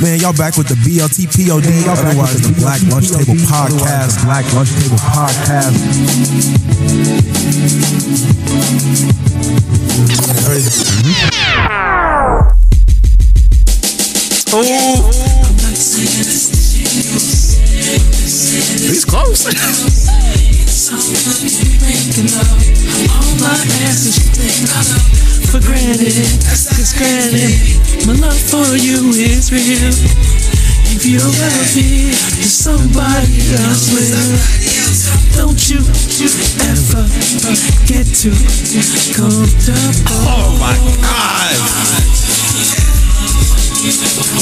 Man, y'all back with the BLT POD, otherwise the Black Lunch Table Podcast. Black Lunch Table Podcast. Oh, he's close. All I ask is you think for granted, cause granted, my love for you is real. If you ever to somebody else with, don't you, you ever get too comfortable. Oh my god.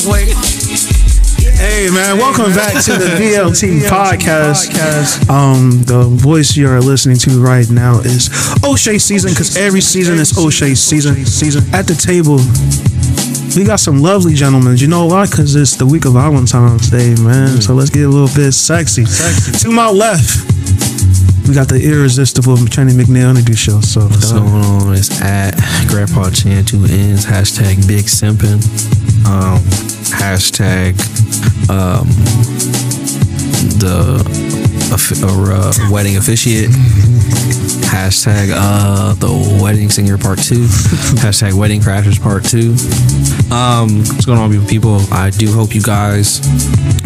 Wait. Hey man, welcome back to the VLT podcast. Um, the voice you are listening to right now is O'Shea season because every season is O'Shea season. Season at the table. We got some lovely gentlemen. You know why? Because it's the week of Valentine's Day, man. So let's get a little bit sexy. To my left, we got the irresistible Channing McNeil on the show. So What's going on? It's at Grandpa Chan two ends. Hashtag Big Simpin. Um, hashtag um, the or, uh, wedding officiate. Hashtag uh, the wedding singer part two. Hashtag wedding crashers part two. Um, what's going on, people? I do hope you guys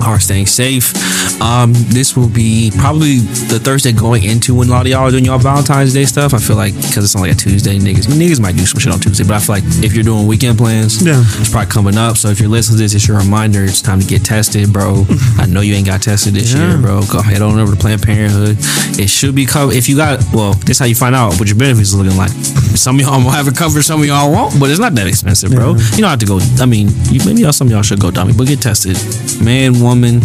are staying safe. Um, this will be probably the Thursday going into when a lot of y'all are doing y'all Valentine's Day stuff. I feel like because it's only a Tuesday, niggas niggas might do some shit on Tuesday, but I feel like if you're doing weekend plans, Yeah. it's probably coming up. So if you're listening to this, it's your reminder. It's time to get tested, bro. I know you ain't got tested this Yeah. year, bro. Go head on over to Planned Parenthood. It should be covered. If you got, well, this how you find out what your benefits are looking like. Some of y'all will have it covered, some of y'all won't, but it's not that expensive, bro. You don't have to go. I mean, you, maybe y'all, some of y'all should go dummy, but get tested. Man, woman,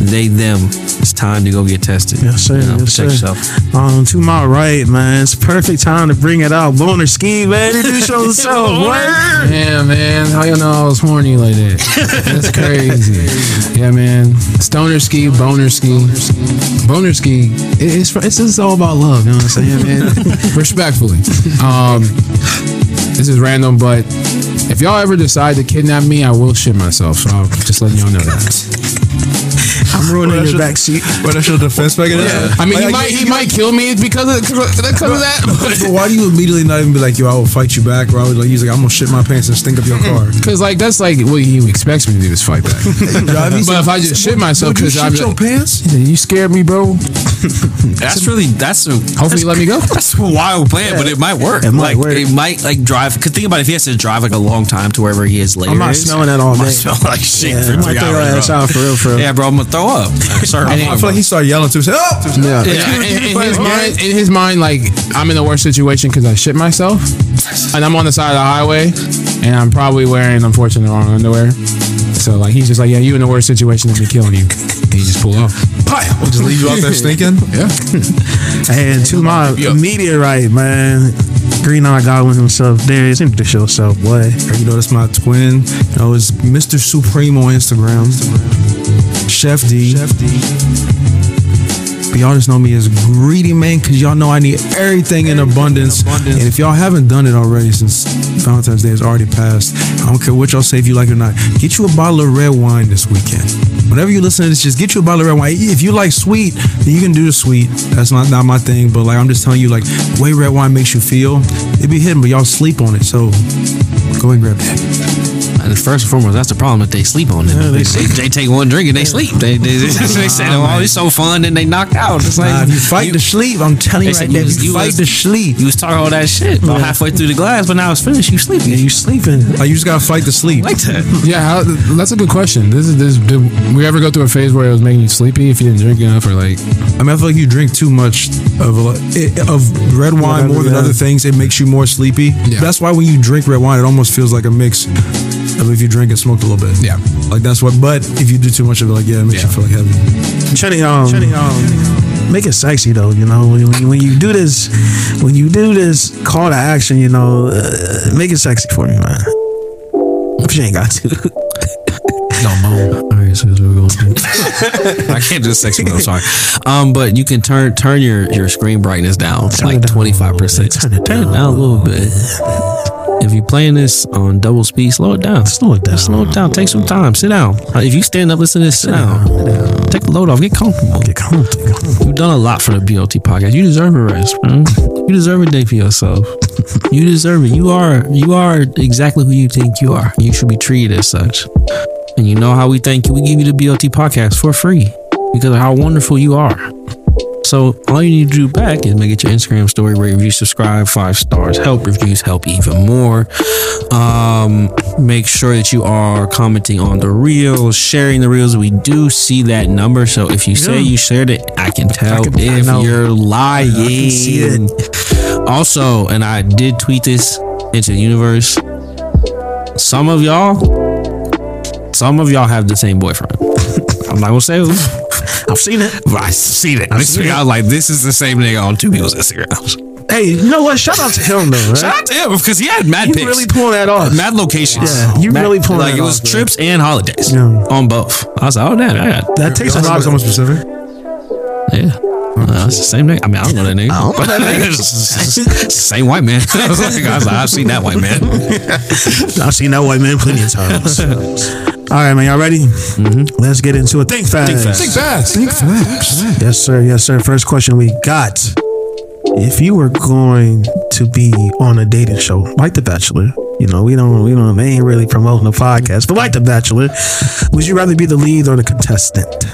they, them. It's time to go get tested. Yes, sir. You know, yes, protect sir. yourself. Um, to my right, man, it's perfect time to bring it out. Boner ski, man. Introduce yourself. What? Yeah, man. How you know I was horny like that? That's crazy. Yeah, man. Stoner ski, boner ski, boner ski. it- It's it's just all about love. You know what I'm saying, man? Respectfully. Um, this is random, but if y'all ever decide to kidnap me, I will shit myself. So I'm just letting y'all know that. I'm ruining your back seat. What that's your defense mechanism? I mean, he might you- he might kill me because of because of that. But why do you immediately not even be like, yo, I will fight you back? Or I would like, he's like, I'm gonna shit my pants and stink up your car. Because like that's like what he expects me to do is fight back. but if I just shit myself Would you because I'm shit your pants? you scared me, bro. That's really, that's a, Hopefully, you let me go. That's a wild plan, but it might work. It might like, work. It might like drive. Cause think about it, if he has to drive like a long time to wherever he is later. I'm not smelling that all I might day. smell like shit Yeah, for I might three throw your hours. ass bro. out for real, for real. Yeah, bro, I'm gonna throw up. Sorry, I feel like he started yelling to himself. Oh! Yeah. Yeah. In, in his mind, in his mind, like I'm in the worst situation because I shit myself, and I'm on the side of the highway, and I'm probably wearing, unfortunately, the wrong underwear. So like he's just like, yeah, you in the worst situation of me killing you. And he just pull off. We'll just leave you out there stinking. Yeah. And to my immediate right, man, Green Eye Goblin himself, Darius, introduce yourself, what? You know, that's my twin. You know, it's Mr. Supreme on Instagram. Chef D. But y'all just know me as greedy man because y'all know I need everything in abundance. And if y'all haven't done it already since Valentine's Day has already passed, I don't care what y'all say if you like it or not. Get you a bottle of red wine this weekend. Whenever you listen to this, just get you a bottle of red wine. If you like sweet, then you can do the sweet. That's not, not my thing. But like I'm just telling you, like the way red wine makes you feel, it be hidden, but y'all sleep on it. So go and grab that. And first and foremost, that's the problem that they sleep on it. they, they, they take one drink and they sleep. They they, they, they say, "Oh, it's so fun," and they knocked out. It's like Nah, if you fight the sleep, I'm telling you right said now, you you you fight was- the sleep. you was talking all that shit about halfway through the glass, but now it's finished. You sleeping. Yeah, you sleeping. Like you just gotta fight the sleep. like that. Yeah, how, that's a good question. This is this. Did we ever go through a phase where it was making you sleepy if you didn't drink enough, or like? I mean, I feel like you drink too much of a, it, of red wine more than Yeah. other things. It makes you more sleepy. Yeah. That's why when you drink red wine, it almost feels like a mix of if you drink and smoked a little bit. Yeah. like that's what. But if you do too much of it, like yeah, it makes you feel like heavy. Chenny, um, make it sexy though. You know, when, when, when you do this, when you do this call to action, you know, uh, make it sexy for me, man. If you ain't got to. No, mom. All right, so that's what we're going to do. I can't do sexy, but I'm sorry. Um, but you can turn turn your your screen brightness down Turn like it down a twenty little five percent. bit. Turn it Turn it down down a little bit. If you're playing this on double speed, slow it down. Slow it down. Slow it down. Take some time. Sit down. Uh, If you stand up, listen to this. Sit down. Take the load off. Get comfortable. Get comfortable. You've done a lot for the BLT podcast. You deserve a rest, man. You deserve a day for yourself. You deserve it. You are you are exactly who you think you are. You should be treated as such. And you know how we thank you. We give you the BLT podcast for free because of how wonderful you are. So all you need to do back is make it your Instagram story, rate, review, subscribe, five stars, help reviews, help even more. Um, make sure that you are commenting on the reels, sharing the reels. We do see that number, so if you say you shared it, I can tell can- if you're lying. Also, and I did tweet this into the universe. Some of y'all, some of y'all have the same boyfriend. I'm not gonna say who. I've seen it. But I seen it. This seen week it. I was like, this is the same nigga on two people's Instagrams. Hey, you know what? Shout out to him though. Right? Shout out to him because he had mad you pics. really pulling that off. mad locations. Yeah, you Mad- really pulling like that it was off, bro. trips and holidays Yeah. on both. I was like, oh damn, I got That takes a lot. someone specific. yeah. Uh, it's the same nigga. I mean, I don't know that nigga. It's the same white man. I was like, I was like, I've seen that white man. I've seen that white man plenty of times. All right, man, y'all ready? Mm-hmm. Let's get into it. Think fast. Think fast. Think fast. Think fast. Yes, sir. Yes, sir. First question we got: If you were going to be on a dating show like The Bachelor, you know we don't, we don't, they ain't really promoting the podcast, but like The Bachelor, would you rather be the lead or the contestant?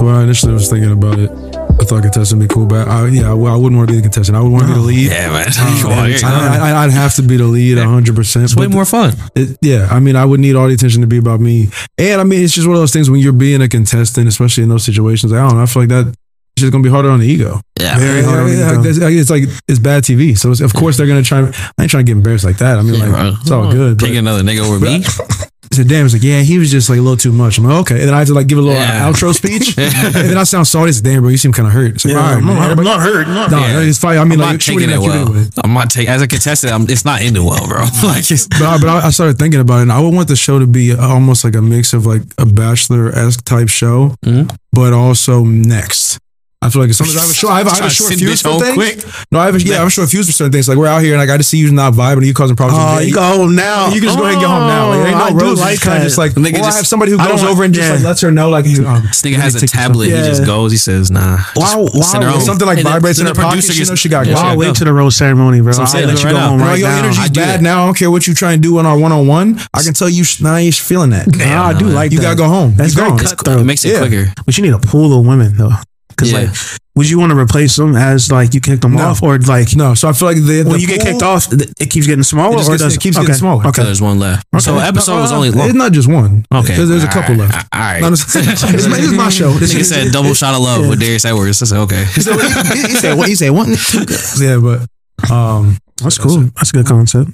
So when I initially was thinking about it, I thought contestant would be cool, but I, yeah, well, I wouldn't want to be the contestant. I would want to be the oh, lead. Yeah, man. Um, I, I, I'd have to be the lead 100. percent It's way more fun. It, yeah, I mean, I would need all the attention to be about me, and I mean, it's just one of those things when you're being a contestant, especially in those situations. I don't know. I feel like that it's just gonna be harder on the ego. Yeah. Very hard. on the Yeah, ego. it's, it's like it's bad TV. So it's, of course they're gonna try. I ain't trying to get embarrassed like that. I mean, like Right. it's all good. But Taking another nigga over me. I said, damn, it's like, yeah, he was just like a little too much. I'm like, okay. And then I had to like give a little Yeah. outro speech. and then I sound sorry. It's damn, bro, you seem kind of hurt. It's like, Yeah, all right, I'm, man. not, I'm not hurt. Not No, Yeah. it's fine. I mean, I'm like, not taking it it like you well. did. I'm not taking as a contestant. I'm, it's not ending well, bro. like it's, But, I, but I, I started thinking about it, and I would want the show to be almost like a mix of like a bachelor esque type show, Mhm. but also next. I feel like it's sometimes I have a short, I have, I have a Trying short fuse for things. quick. No, I have a, yeah, I have a short fuse for certain things. Like we're out here, and like I just see you not vibing, and you causing problems. Oh, with me. you go home now. You can just go ahead and get home now. Like, ain't no Oh, I do like Just kinda just like, The nigga or I have somebody who I goes don't- over and just yeah. like lets her know, like, um, this nigga has a tablet. He just goes. He says, "Nah." Wow, Just wow. something like And then- vibrates in her pocket. producer She knows she got Yeah, gas. she I'll wait to the rose ceremony, bro. what I'm saying. let you go home Bro, right your now. energy's I do bad that. now. I don't care what you try and do on our one on one. I can tell you, sh- nah, you're feeling that. Nah, I do man. like You gotta go home. That's You very gone. cutthroat. It makes it quicker. But you need a pool of women though, because Yeah. like, would you want to replace them as like you kicked them No. off, or like No, so I feel like the, when the you get kicked off, it keeps getting smaller, It just or gets- does it keeps okay. getting smaller. So Okay, there's one left. So Okay. episode was Uh, only long. It's not just one. Okay. Because there's a couple right. left. All right. No, this, this, this is my show. This Nigga said double shot of love with Darius Edwards. I said, okay. he said what? He said one. Yeah, but um, that's cool. That's a good concept.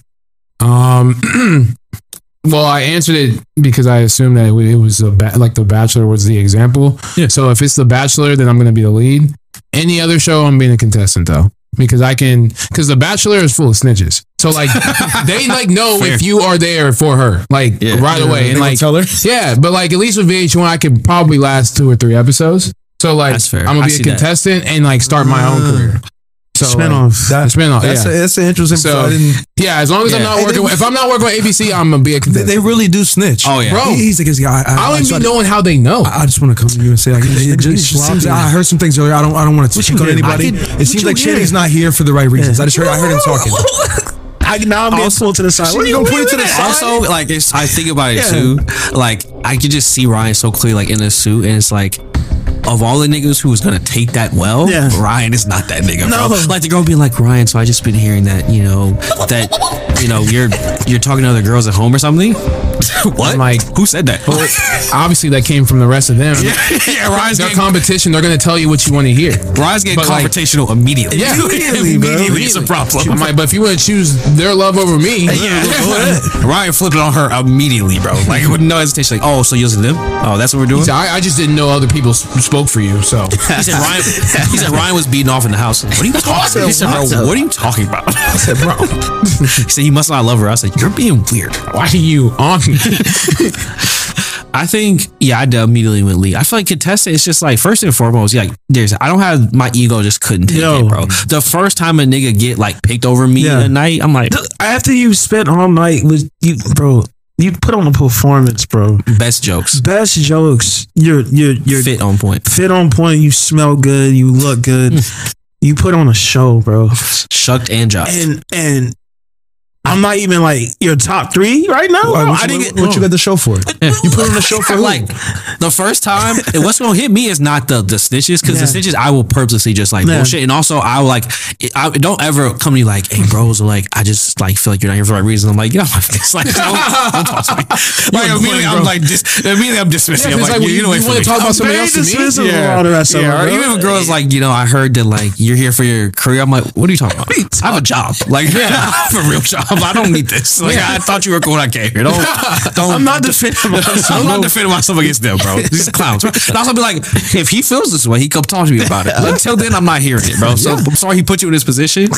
Um, well, I answered it because I assumed that it was a ba- like the Bachelor was the example. Yeah. So if it's the Bachelor, then I'm going to be the lead. Any other show, I'm being a contestant though, because I can. Because the Bachelor is full of snitches. So like they like know Fair. if you are there for her, like Yeah. right away, they and like tell her. yeah. But like at least with VH1, I could probably last two or three episodes. So like. I'm gonna be a see that. contestant and like start my own mm. career. So like, Spinoff. That, spin-off, That's yeah. a, that's an interesting. So- I didn't- yeah, as long as I'm not working, they- with, if I'm not working with ABC, I'm gonna be a they, contestant. they really do snitch. Oh, yeah. Bro. He- he's like, I, I, I don't even just- be knowing how they know. I I just want to come to you and say, like, it, it just, just seems, I heard some things earlier. I don't, I don't want to check on anybody. I can- it seems like hear? Not here for the right reasons. I just heard, I heard him talking. I, now I'm oh, getting pulled to the side. What are you gonna gonna put put it to the side? Also, like it's, I think about it Yeah. too. Like I could just see Ryan so clear, like in a suit, and it's like. Of all the niggas who was gonna take that well, Yeah. Ryan is not that nigga, No. bro. Like the girl being like, Ryan, so I just been hearing that, you know, that you know, you're you're talking to other girls at home or something. what? I'm like- who said that? Obviously, that came from the rest of them. yeah, Ryan's Their getting, competition, they're gonna tell you what you want to hear. Ryan's getting But, like- confrontational immediately. Yeah. immediately, Immediately. it's a problem. I'm like, but if you want to choose their love over me, yeah, Ryan flipped it on her immediately, bro. Like with no hesitation. Like, oh, so you listen to them? Oh, that's what we're doing. I, I just didn't know other people spoke for you. So He said Ryan. He said Ryan was beating off in the house. What are you talking? He said, bro, what are you talking about? I said, bro. He said you must not love her. I said, you're being weird. why are you on me? I think yeah, I did immediately went lead. I feel like contestant is just like first and foremost, yeah, like, there's I don't have my ego just couldn't take Yo. it, bro. The first time a nigga get like picked over me Yeah. at night, I'm like After you spent all night with you, bro, you put on a performance, bro. best jokes, Best jokes. You're you're you're fit on point, fit on point. You smell good. You look good. you put on a show, bro. shucked and jocked. And and I'm not even like your top three right now. Why, bro. what, I you, didn't what, get. what you got the show for? You put on the show for who? like the first time, and what's gonna hit me is not the the stitches because the Yeah. stitches I will purposely just like Yeah. bullshit, and also I will like I don't ever come to you like, hey bros, like I just like feel like you're not here for the right reason. I'm like, get off my face, like don't, don't talk to me. Like immediately I'm like dis- immediately I'm dismissing. I'm like, like, you, you, know you what want to talk about somebody very else to me? dismissive all the rest of yeah, them, even if a girl's like, you know, I heard that like you're here for your career. I'm like, what are you talking about? I have a job, like yeah, I have a real job. I don't need this. Like I thought you were cool I came here. Don't, don't. I'm not defending myself. I'm not defending myself against them, bro. These clowns. And also be like, if he feels this way, he come talk to me about it. Until then, I'm not hearing it, bro. So I'm sorry he put you in this position,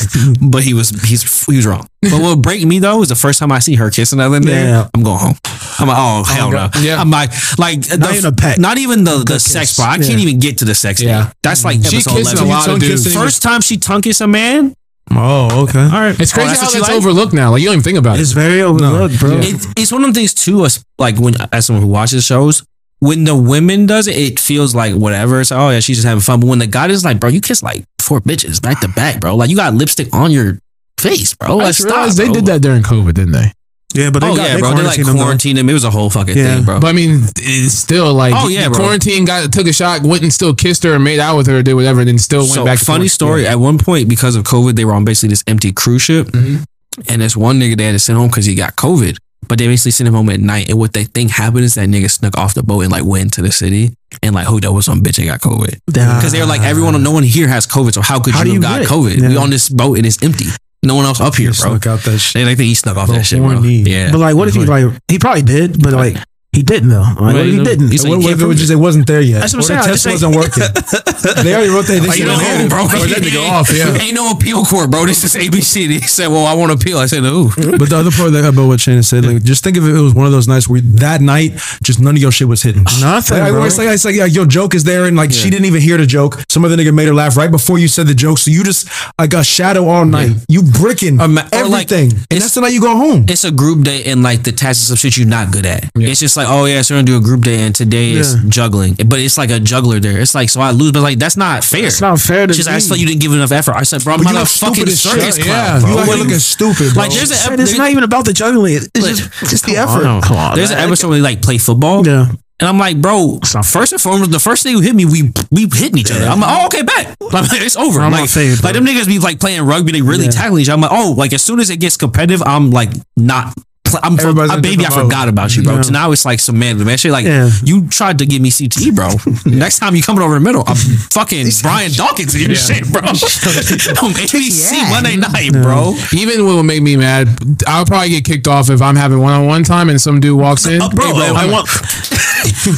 but he was he's he was wrong. But what break me though is the first time I see her kissing another nigga, Yeah. I'm going home. I'm like, oh hell no. Yeah. I'm like, like Not even a peck. Not even the the sex part. I can't even get to the sex. Yeah. Yeah, that's like She episode kissing a lot of dudes. First time she tongue kiss a man. Oh, okay. All right, It's Oh, crazy that's how what you that's like? overlooked now. Like you don't even think about it. It's very overlooked, bro. It, it's one of them things too. Us like when as someone who watches shows, when the women does it, it feels like whatever. It's like, oh yeah, she's just having fun. But when the guy is like, bro, you kiss like four bitches back to back, bro. Like you got lipstick on your face, bro. I Like, just stop, realized they did that during COVID, didn't they? Yeah, but they Oh got, yeah, they bro. They like quarantined them, quarantined him. It was a whole fucking Yeah. thing, bro. But I mean, it's still like Oh, yeah, bro. quarantine got took a shot, went and still kissed her and made out with her, did whatever, and then still went so back. funny quarantine. story. At one point, because of COVID, they were on basically this empty cruise ship, Mhm. and this one nigga they had to send home because he got COVID. But they basically sent him home at night, and what they think happened is that nigga snuck off the boat and like went to the city and like hooked up with some bitch and got COVID. Because they were like, everyone, no one here has COVID, so how could How you do have you got get it? COVID? We on this boat and it's empty. No one else up here, bro. Snuck out that shit. They, they think he snuck off that shit, bro. horny. Yeah. But like, what if he like? He probably did, but like, he didn't though. Like, what he Well, didn't? he's like, what you if it can't was just it wasn't there yet? That's what I'm or saying. the test wasn't working. they already wrote that. They Like, you said, know, "Hey, bro. Or that to go off, yeah. Ain't no appeal court, bro. This is ABC. They said, well, I want to appeal. I said, "No." But the other part that about what Shannon said, like, just think of it, it was one of those nights where that night, just none of your shit was hitting. Nothing, Like, bro. it's like, it's like, like your joke is there, and like she didn't even hear the joke. Some other nigga made her laugh right before you said the joke, so you just like a shadow all night. You bricking Or ma- or, like, everything, and that's the night you go home. it's a group day and like the tasks of shit you're not good at. It's just like, oh yeah, so we're gonna do a group day and today is juggling. But it's like a juggler there. It's like so I lose, but like that's not fair. It's not fair to She's like, I just me. felt you didn't give enough effort. I said, bro, I'm But not you a fucking circus shit. clown. Yeah. you bro. out What here you- looking stupid, bro. Like there's Said an it's not even about the juggling. It's just, just the effort. Come on. There's an episode where they like play football. Yeah. And I'm like, bro, first and foremost, the first thing you hit me, we we hitting each other. I'm like, oh, okay, bet. Like, it's over. I'm like, not like them niggas be like playing rugby, they really Yeah. tackling each other. I'm like, oh, like as soon as it gets competitive, I'm like not. Pl- I'm Everybody's I, in a baby, I different forgot about you, bro. Yeah. So now it's like some man to man shit. Like Yeah. you tried to give me CTE, bro. Next time you coming over the middle, I'm fucking Brian Dawkins in your shit, bro. On ABC Monday night, bro. Even what would make me mad, I'll probably get kicked off if I'm having one on one time and some dude walks in. Uh, bro, Hey, I I'm- want.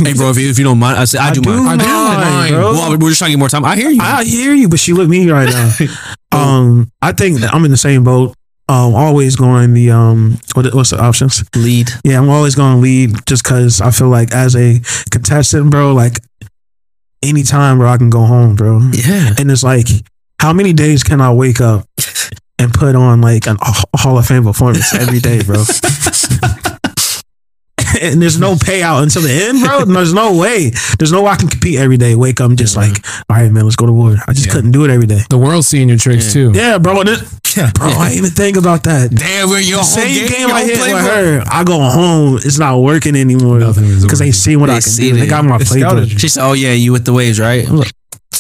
hey, bro, if you, if you don't mind, I said I, do, mind. I do mind, bro. Well, we're just trying to get more time. I hear you. I hear you, but she with me right now. um, I think that I'm in the same boat. Um, always going the um, what, what's the options? lead. Yeah, I'm always going to lead just because I feel like as a contestant, bro, like anytime, bro, I can go home, bro. Yeah. And it's like, how many days can I wake up and put on like an, a Hall of Fame performance every day, bro? and there's no payout until the end, bro. There's no way. There's no way I can compete every day. Wake up and just like, all right, man, let's go to war. I just couldn't do it every day. The world's seeing your tricks too. Yeah, bro. This, bro, I didn't even think about that. Damn, we're your Same game I hit with her, I go home. It's not working anymore Nothing is because they working. see what They I can see do. They got my They playbook. scouted. She said, "Oh yeah, you with the waves, right?" I'm like,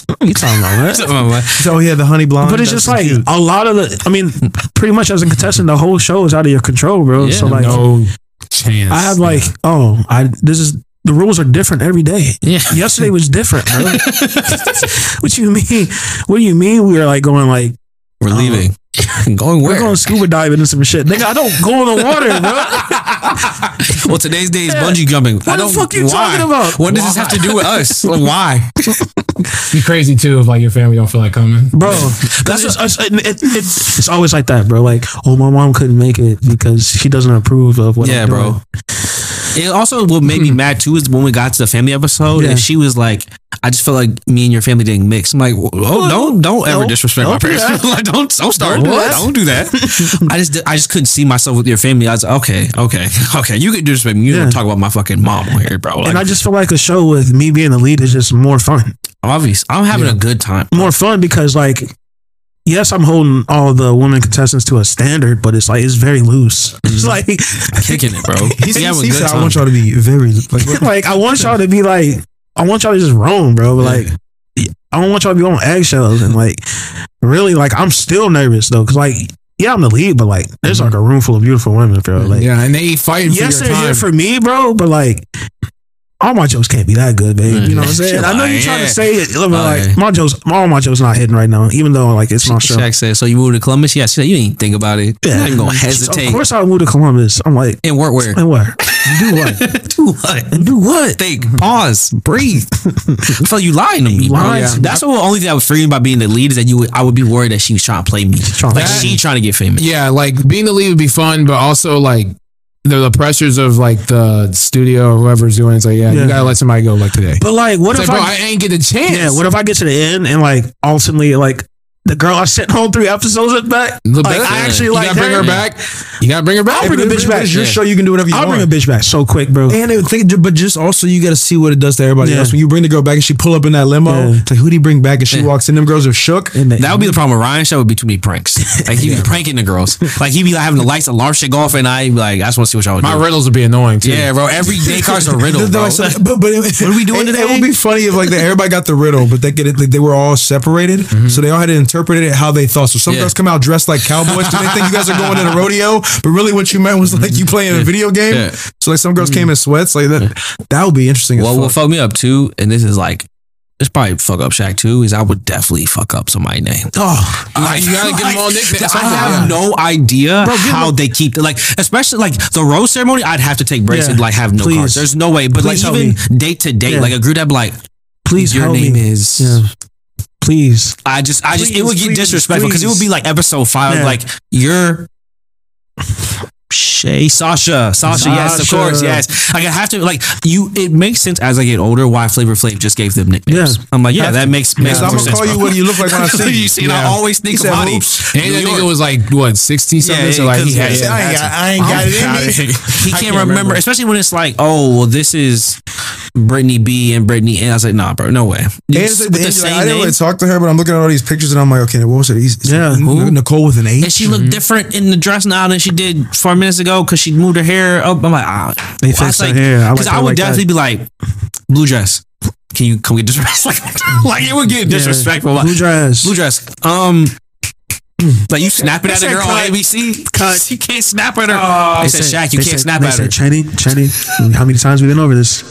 What you talking about, man? So oh, yeah, the honey blonde. But it's just like cute. a lot of the. I mean, pretty much as a contestant, the whole show is out of your control, bro. Yeah, so like, no chance. I have like, oh, I this is the rules are different every day. Yeah. Yesterday was different, what you mean? What do you mean? We were like going like "We're um, leaving, going we're going scuba diving and some shit. Nigga, I don't go in the water, bro. well, today's day is bungee jumping. I What the don't. fuck you why? talking about? What does this have to do with us? Like, why? be crazy too if like your family don't feel like coming. Bro, that's just it's, it, it, it's, it's always like that, bro. Like, oh, my mom couldn't make it because she doesn't approve of what. yeah, I'm bro. doing. It also what made me hmm. mad too is when we got to the family episode Yeah. and she was like, "I just felt like me and your family didn't mix." I'm like, "Oh, don't don't ever Don't- disrespect my don't do parents. like, don't don't start. Don't do Don't, do that." I just I just couldn't see myself with your family. I was like, okay, okay, okay. You can disrespect me. You Yeah. don't talk about my fucking mom on here, bro. Like, and I just feel like a show with me being the lead is just more fun. obvious. I'm having a good time. More fun because like yes, I'm holding all the women contestants to a standard, but it's like it's very loose. It's mm-hmm. like Kicking it, bro. He, We having a he good said, I want y'all to be very like. like I want y'all to be like I want y'all to just roam, bro. But like I don't want y'all to be on eggshells and like really like I'm still nervous though because like yeah I'm the lead, but like there's like mm-hmm. a room full of beautiful women, bro. Like yeah, and they fighting for yes your they're time. here for me, bro, but like. All my jokes can't be that good, babe. You know what I'm mm. saying? I know you're trying to say it, but like my jokes, all my jokes not hitting right now. Even though like it's my show. Shaq said, "So you moved to Columbus? Yeah." She said, "You ain't think about it. You're not even gonna hesitate." Of course, I moved to Columbus. I'm like, And work where? and what? Do what? Do what? Do what? Think. Pause. Breathe. I feel you lying to me. bro. lying. Yeah. That's the only thing I was freeing about being the lead is that you. Would, I would be worried that she was trying to play me. trying like play she trying to get famous. Yeah, like being the lead would be fun, but also like the, the pressures of like the studio or whoever's doing it, it's like, yeah, Yeah. you gotta let somebody go like today. But like, what It's if like, bro, I, I ain't get a chance. Yeah, what if I get to the end and like ultimately like the girl I sent home three episodes with back? The Like, best- I actually you like gotta bring her back. You gotta bring her back. I'll bring a bitch back. It's your show. You can do whatever you I'll want. bring a bitch back so quick, bro. And it, think, but just also you got to see what it does to everybody Yeah. else. When you bring the girl back and she pull up in that limo, Yeah. it's like who do you bring back? And she Yeah. walks in, them girls are shook. And they- That would be the problem with Ryan show would be too many pranks. Like he'd be pranking the girls. Like he'd be like having the lights alarm shit go off and I'd be like, I just want to see what y'all would do. My do. riddles would be annoying too. Yeah, bro. Every day car's a riddle, bro. like, but, but it, what are we doing it, today? It would be funny if like everybody got the riddle, but they get it. They were all separated, mm-hmm. so they all had to interpret it how they thought. So some Yeah. girls come out dressed like cowboys. Do they think you guys are going to a rodeo? But really, what you meant was like you playing a video game. Yeah. So like some girls mm-hmm. came in sweats. Like that. That would be interesting. as What will fuck. fuck me up too, and this is like, it's probably fuck up Shaq too, is I would definitely fuck up somebody's name. Oh, Like, you gotta give them all nicknames. I have no idea Bro, how they keep like, especially like the rose ceremony. I'd have to take breaks Yeah. and like have no Please. cards. There's no way. But Please like even date to date, Yeah. like a group that like, please your name me. is. Yeah. Please. I just, I just, it Please, would get please, disrespectful because it would be like episode five, Yeah. like you're. Shay, Sasha, Sasha, yes, of Sasha. course, yes. Like I have to, like you. It makes sense as I get older why Flavor Flav just gave them nicknames. Yeah. I'm like, yeah, that makes makes so I'm more gonna sense. call you what you look like when I see you. you see, and I always think He said, about it. "Oops." And that nigga was like what sixty something. Yeah, so like he yeah, had. yeah, yeah, I ain't got, I ain't got it in me. He can't, remember, especially when it's like, oh, well, this is Brittany B and Brittany A. I was like, nah, bro, no way. You And s- it's with like, the I didn't name. really talk to her, but I'm looking at all these pictures and I'm like, okay, what was it? He's, Yeah. Who? Nicole with an H. And she looked different in the dress now than she did four minutes ago because she moved her hair up. I'm like, ah, They fixed was her hair. I like Because her I would like that. definitely be like, blue dress. Can you come get this dress? Like, like it would get disrespectful. Like, Blue dress. Blue dress. Um, like you snapping at a girl on. ABC. Cut. You can't snap at her. they said, Shaq, you can't said- snap they at her. said, Chenny, Chenny, how many times we been over this?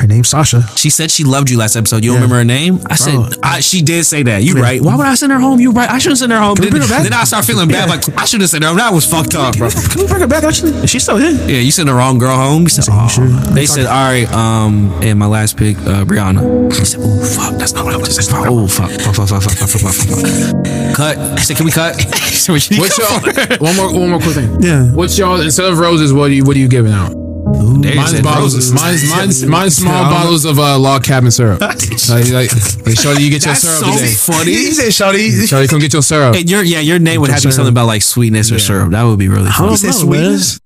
Her name's Sasha. She said she loved you last episode. You don't remember her name? I said. I, she did say that. You right? Why would I send her home? You right? I shouldn't send her home. Then, her then, I start feeling bad. Yeah. Like I should have sent her home. That was fucked up, bro. Can we bring her back? Actually, she's still here. Yeah, you sent the wrong girl home. Said, oh. sure? They said, all right. Um, and my last pick, uh, Brianna. She said, oh fuck, that's not what I was. saying. Oh fuck, fuck, fuck, fuck, fuck, fuck, fuck, fuck. Cut. I said, can we cut? What's y'all? one more, one more quick thing. Yeah. What's y'all instead of roses? What do you, what are you giving out? There you Mine's bottles. roses. Mine's mine's mine's small bottles of uh, log cabin syrup. Like, like, like Shorty, you get your That's syrup so today. funny. He said, Shawty. Shorty, come get your syrup. And your yeah, your name would have to be something about like sweetness or syrup. That would be really I funny. don't said know, sweetness?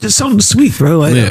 Just something sweet, bro. Like, Yeah.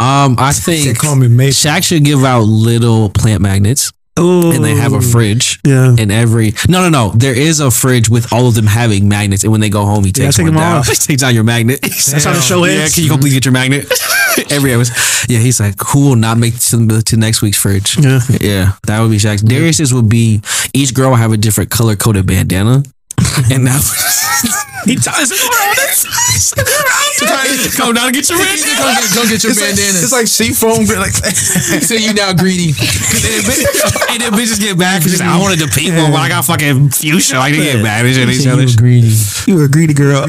Um, I think Said, call me mate. Shaq should give out little plant magnets, Ooh. and they have a fridge. Yeah. In every no no no, there is a fridge with all of them having magnets, and when they go home, he Yeah, takes take one them down. off. He takes down your magnet. That's how the show is. Yeah, can you go please get your magnet? every episode. Yeah, he's like, who will not make to, to next week's fridge? Yeah. yeah, that would be Shaq's. Darius's would be each girl will have a different color coded bandana, and that. He ties it around it. Come down and get your Go bandana. get, go get your It's like, bandana. it's like seafoam. but Like, so you now greedy. And then bitch- and bitches get mad because I wanted the pink one, but I got fucking fuchsia. Like they get mad at each other. greedy. You were a greedy girl.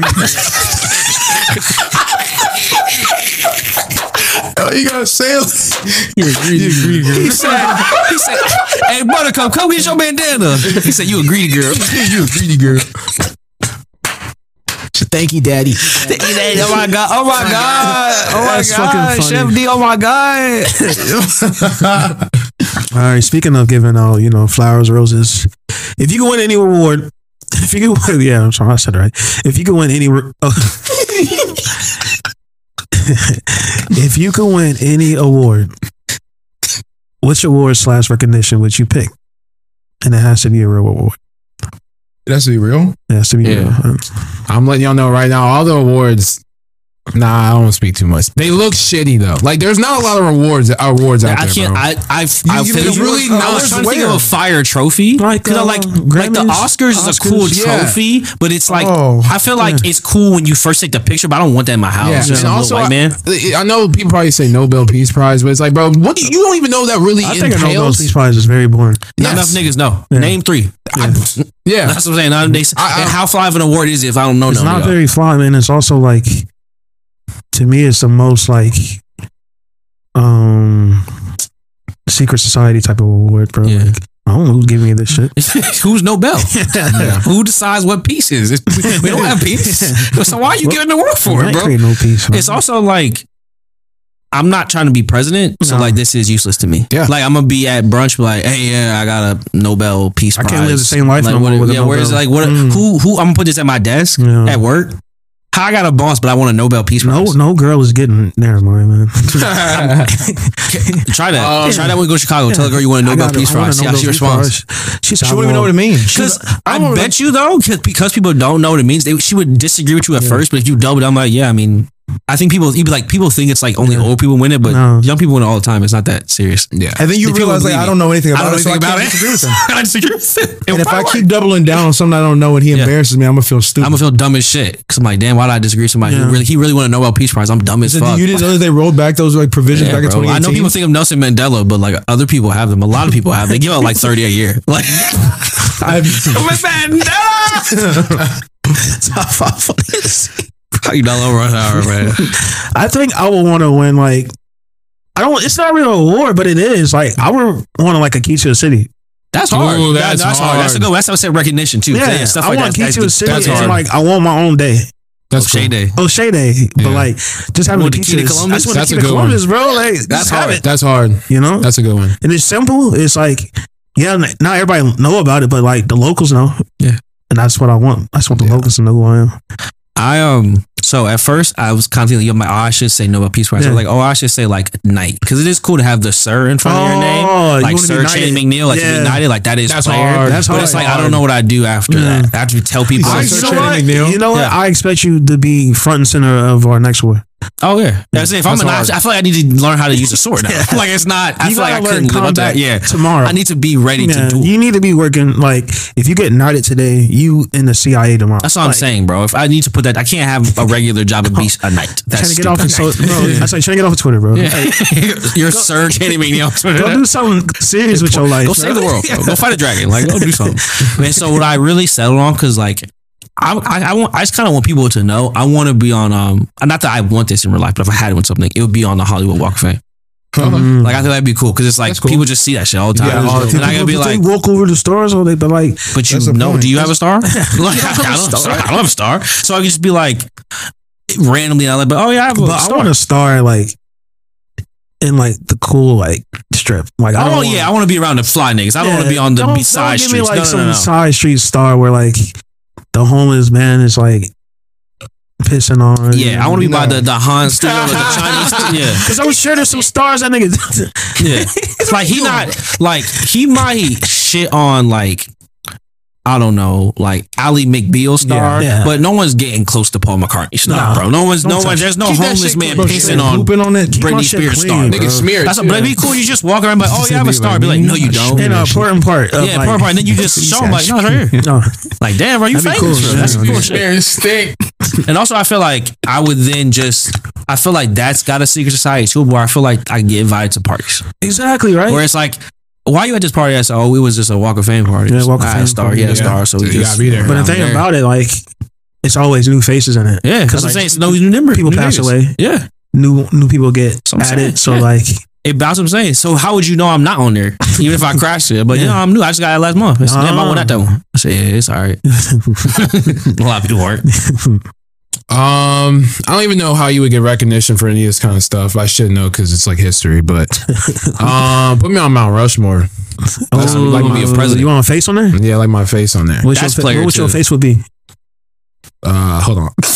oh, you gotta say it. He said, he said, hey, Buttercup, come get your bandana. He said, you a greedy girl. you a greedy girl. Thank you, Daddy. oh my god! Oh my oh, god! Oh my That's fucking god! funny. Chef D! Oh my god! All right. Speaking of giving out, you know, flowers, roses. If you can win any award, if you can, win, yeah, I'm sorry, I said it right. If you could win any, oh. if you can win any award, which award slash recognition would you pick? And it has to be a real award. That's be real. It has to be Yeah. real. I'm letting y'all know right now. All the awards. Nah, I don't speak too much. They look shitty though. Like there's not a lot of rewards awards out I there, can't. bro. I I I you feel can really I not was trying to think of a fire trophy. Like, uh, like like the Grammys, Oscars, is a cool yeah. trophy, but it's like Oh, I feel like it's cool when you first take the picture, but I don't want that in my house. yeah, and also little white man. I, I know people probably say Nobel Peace Prize, but it's like, bro, what do you, you don't even know that really I think a Nobel entails. Peace Prize is very boring. Not Yes. enough niggas know. Yeah. Name three. Yeah, That's what I'm saying. I- I- how fly of an award is it if I don't know It's not very fly, man. It's also like, to me, it's the most like, um, secret society type of award, bro. Yeah. Like, I don't know who's giving me this shit. Who's Nobel? Who decides what peace is? It's- we don't have peace. So why are you getting the award for it, bro? no peace. man. It's also like I'm not trying to be president, so No. like this is useless to me. Yeah. like I'm gonna be at brunch, be like, hey, yeah, I got a Nobel Peace I Prize. can't live the same life like, no what, more with a yeah, where's Nobel. like what? Mm. Who? Who? I'm gonna put this at my desk Yeah. at work. How I got a boss, but I want a Nobel Peace no, Prize. no girl is getting. Never mind, man. Try that. Um, Try that when we go to Chicago. Tell a girl you want a I Nobel got Peace I want a Prize. See how Nobel she Peace responds. Prize. She said, She wouldn't even know what it means. Because I, don't bet you though, 'cause- because people don't know what it means, they, she would disagree with you at first. But if you double down, like, yeah, I mean, I think people, you'd be like, people think it's like only old people win it, but No. young people win it all the time. It's not that serious. yeah. And then you The realize like I don't know anything I about don't know it, so I about can't it. disagree with him. I disagree with it. And if I keep doubling down on something I don't know and he Yeah. embarrasses me, I'm gonna feel stupid. I'm gonna feel dumb as shit because I'm like, damn, why did I disagree with somebody Yeah. who really he really won a Nobel Peace Prize? I'm dumb as So fuck. you didn't know that they rolled back those like provisions Yeah, back in 2018. I know people think of Nelson Mandela, but like other people have them. A lot of people have. They give out like 30 a year. Like I've, Mandela. How you know, rush hour, man. I think I would want to win like. I don't. It's not really an award, but it is like I would want to like a key to the city. That's hard. Ooh, That- that's That's hard. That's a hard. good. That's how I said recognition too. Yeah, stuff I like want that. a key to the city. that's and hard. like I want my own day. That's Shea cool. Day. Oh, Shea Day, but Yeah. like just having What, a the key key to to Columbus? That's what That's a key to good one. Bro. Like That's hard. it. That's hard. You know, That's a good one. and it's simple. It's like yeah, not everybody know about it, but like the locals know. Yeah. and that's what I want. I just want the Yeah. locals to know who I am. I um so at first I was kind of thinking, yo, my, oh, I should say Nobel Peace Prize. I Yeah. was like, oh, I should say like Knight because it is cool to have the Sir in front of your Oh, name, you like wanna Sir Channing. McNeil, like to Yeah. be knighted, like that is That's player. hard. That's but hard. it's like I don't know what I do after Yeah. that. I have to tell people. I like, Sir you know what? McNeil. You know what? Yeah. I expect you to be front and center of our next war. Oh yeah, that's it. If I'm That's a hard. knight, I feel like I need to learn how to use a sword now. like it's not. I You feel like I couldn't live up to that. Yeah, tomorrow. I need to be ready Yeah, to do. It. You need to be working like if you get knighted today, you in the CIA tomorrow. That's what I'm saying, bro. If I need to put that, I can't have a regular job and be oh, a knight. That's Trying to get off of so, bro. I say trying to get off of Twitter, bro. You're Sir can't even be Channing McNeil. Go do something serious with your life. Go save the world. Bro. Go fight a dragon. Like go do something. Man, so what I really settled on because like. I, I, I want I just kind of want people to know I want to be on um not that I want this in real life but if I had one something it would be on the Hollywood Walk of Fame. Mhm. like I think that'd be cool because it's like cool. people just see that shit all the time. Yeah, all the and I gotta be like walk over the stars or they be like, but you know do you have a star? Like I, don't have a star. I don't have a star. So I can just be like randomly I like but oh yeah I have a but I want to star like in like the cool like strip. Like I don't oh wanna- yeah I want to be around the fly niggas. I don't want to be on the Don't- side don't give me streets. like no, no, some no, no. side street star where like the homeless man is like pissing on. yeah I want to be by the the Han studio the Chinese yeah Because I'm sure there's some stars that nigga. Yeah. It's like he not like he might shit on like I don't know, like Ally McBeal star, Yeah. Yeah. but no one's getting close to Paul McCartney star, Nah. bro. No one's, no Don't one. There's no Keep homeless man clean. pissing on hooping on it. Keep my Britney shit Spears clean, star. bro. Nigga smear it. That's a, too. but it'd be cool. You just walk around like, oh yeah, I'm a star. Be like, no, you don't. And uh, important part. Of, Yeah, important part part. And then you just show them like, no, it's right here. No, Like, damn, bro, you That'd be famous. cool, bro. That's cool shit. And stink. And also, I feel like I would then just, I feel like that's got a secret society too, where I feel like I get invited to parties. exactly right. Where it's like, why you at this party? I said, oh, it was just a Walk of Fame party. Yeah, Walk of I had Fame a star. party, He had a yeah. star, so we You just gotta be there. but the thing there. about it, like, it's always new faces in it. Yeah, because 'Cause, I'm saying it's no new number. people new pass niggas. away. Yeah, New new people get So I'm saying, added. So yeah. like, it, that's what I'm saying. So how would you know I'm not on there, even if I crashed it? But you know, I'm new. I just got it last month. It's, damn, I won that though. I said, yeah, it's all right. a lot of people weren't. Um, I don't even know how you would get recognition for any of this kind of stuff. I should know because it's like history. But um, put me on Mount Rushmore. That's Oh, like be a my, president. You want a face on there? yeah, like my face on there. What's That's your, player what your face would be? Uh, hold on. Put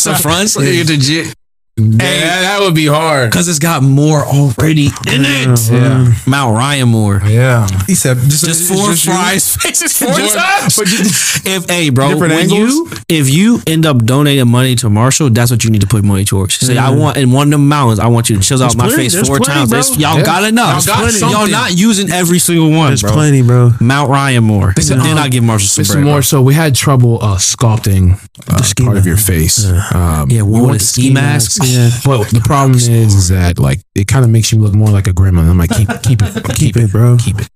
some fronts. legit. Yeah, that, that would be hard. Because it's got more already in it. Yeah, Mount Ryan Moore. yeah. He said, just, Just four just you? fries faces four Jordan- times. But you- If hey, bro, Different when you if you end up donating money to Marshall, that's what you need to put money towards. Say, I want in one of them mountains, I want you to chill out my plenty- face four plenty, times. y'all Yeah. got enough. Y'all got Y'all not using every single one, There's bro. plenty, bro. Mount Ryan Moore. Then um, I give Marshall some It's bread. more bro. so we had trouble uh, sculpting uh, ski part of your face. Um, Yeah, we one want with the the ski mask. Yeah. But the problem is, is that like it kind of makes you look more like a grandma. I'm like, keep, keep it, keep it, bro. keep it.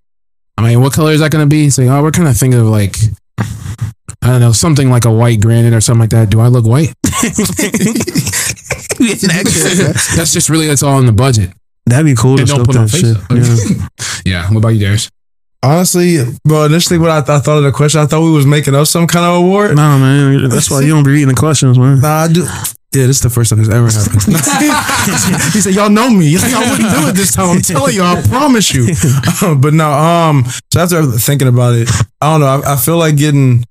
I mean, what color is that going to be? Say, oh, we're kind of thinking of like, I don't know, something like a white granite or something like that. Do I look white? that's just really that's all in the budget. That'd be cool And don't put on that face. shit. Yeah. Yeah. What about you, Darius? Honestly, bro, initially when I, th- I thought of the question, I thought we was making up some kind of award. No, man. That's why you don't be reading the questions, man. Nah, I do. Yeah, this is the first time this ever happened. he said, "Y'all know me. He's like, I wouldn't do it this time. I'm telling you, I promise you." but no, um. So after thinking about it, I don't know. I, I feel like getting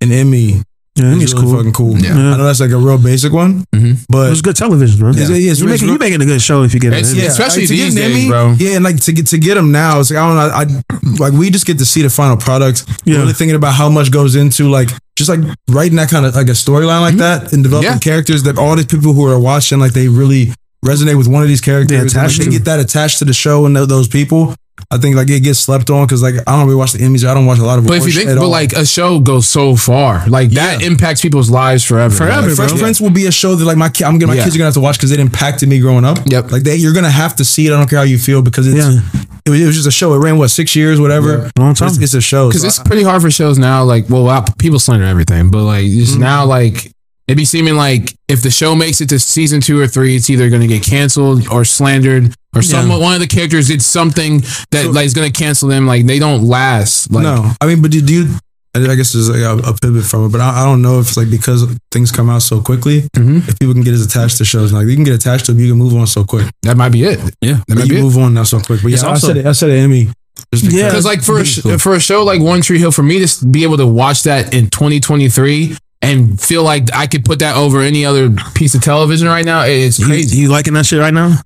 an Emmy Yeah, is it's really cool. fucking cool. Yeah. I know that's like a real basic one, Mhm. But it's good television, bro. Yeah, yeah, it's you're, making it's you making a good show if you get it. It's- in. yeah. especially to get these an days, Emmy, bro. Yeah, and like to get to get them now, it's like I don't know. I like we just get to see the final product. Yeah. Really thinking about how much goes into like just like writing that kind of like a storyline like that and developing Yeah. characters that all these people who are watching like they really resonate with one of these characters. Yeah, and, like, attached they get that attached to the show and those people. I think like it gets slept on because like I don't really watch the Emmys. I don't watch a lot of. But if you think, but all. like a show goes so far, like that Yeah. impacts people's lives forever. Forever, Like, Fresh bro. Prince will be a show that like my ki- I'm gonna my Yeah. kids are gonna have to watch because it impacted me growing up. Yep. Like that, you're gonna have to see it. I don't care how you feel because it's Yeah. it, was, it was just a show. It ran what six years, whatever. Long time. It's, it's a show. because So it's pretty hard for shows now. Like, well, wow, people slander everything, but like just Mm-hmm. now, like it be seeming like if the show makes it to season two or three, it's either going to get canceled or slandered, or some one of the characters did something that like is going to cancel them. Like they don't last. Like, no, I mean, but do, do you? I I guess there's like a, a pivot from it, but I, I don't know if it's like because things come out so quickly, Mhm. if people can get as attached to shows. Like you can get attached to them, you can move on so quick. that might be it. Yeah. That might you be it. move on now so quick. But yeah, also- I said it. I said it, Emmy. Just because- Yeah. Because like for a for a show like One Tree Hill, for me to be able to watch that in 2023 and feel like I could put that over any other piece of television right now, it's You, crazy. you liking that shit right now?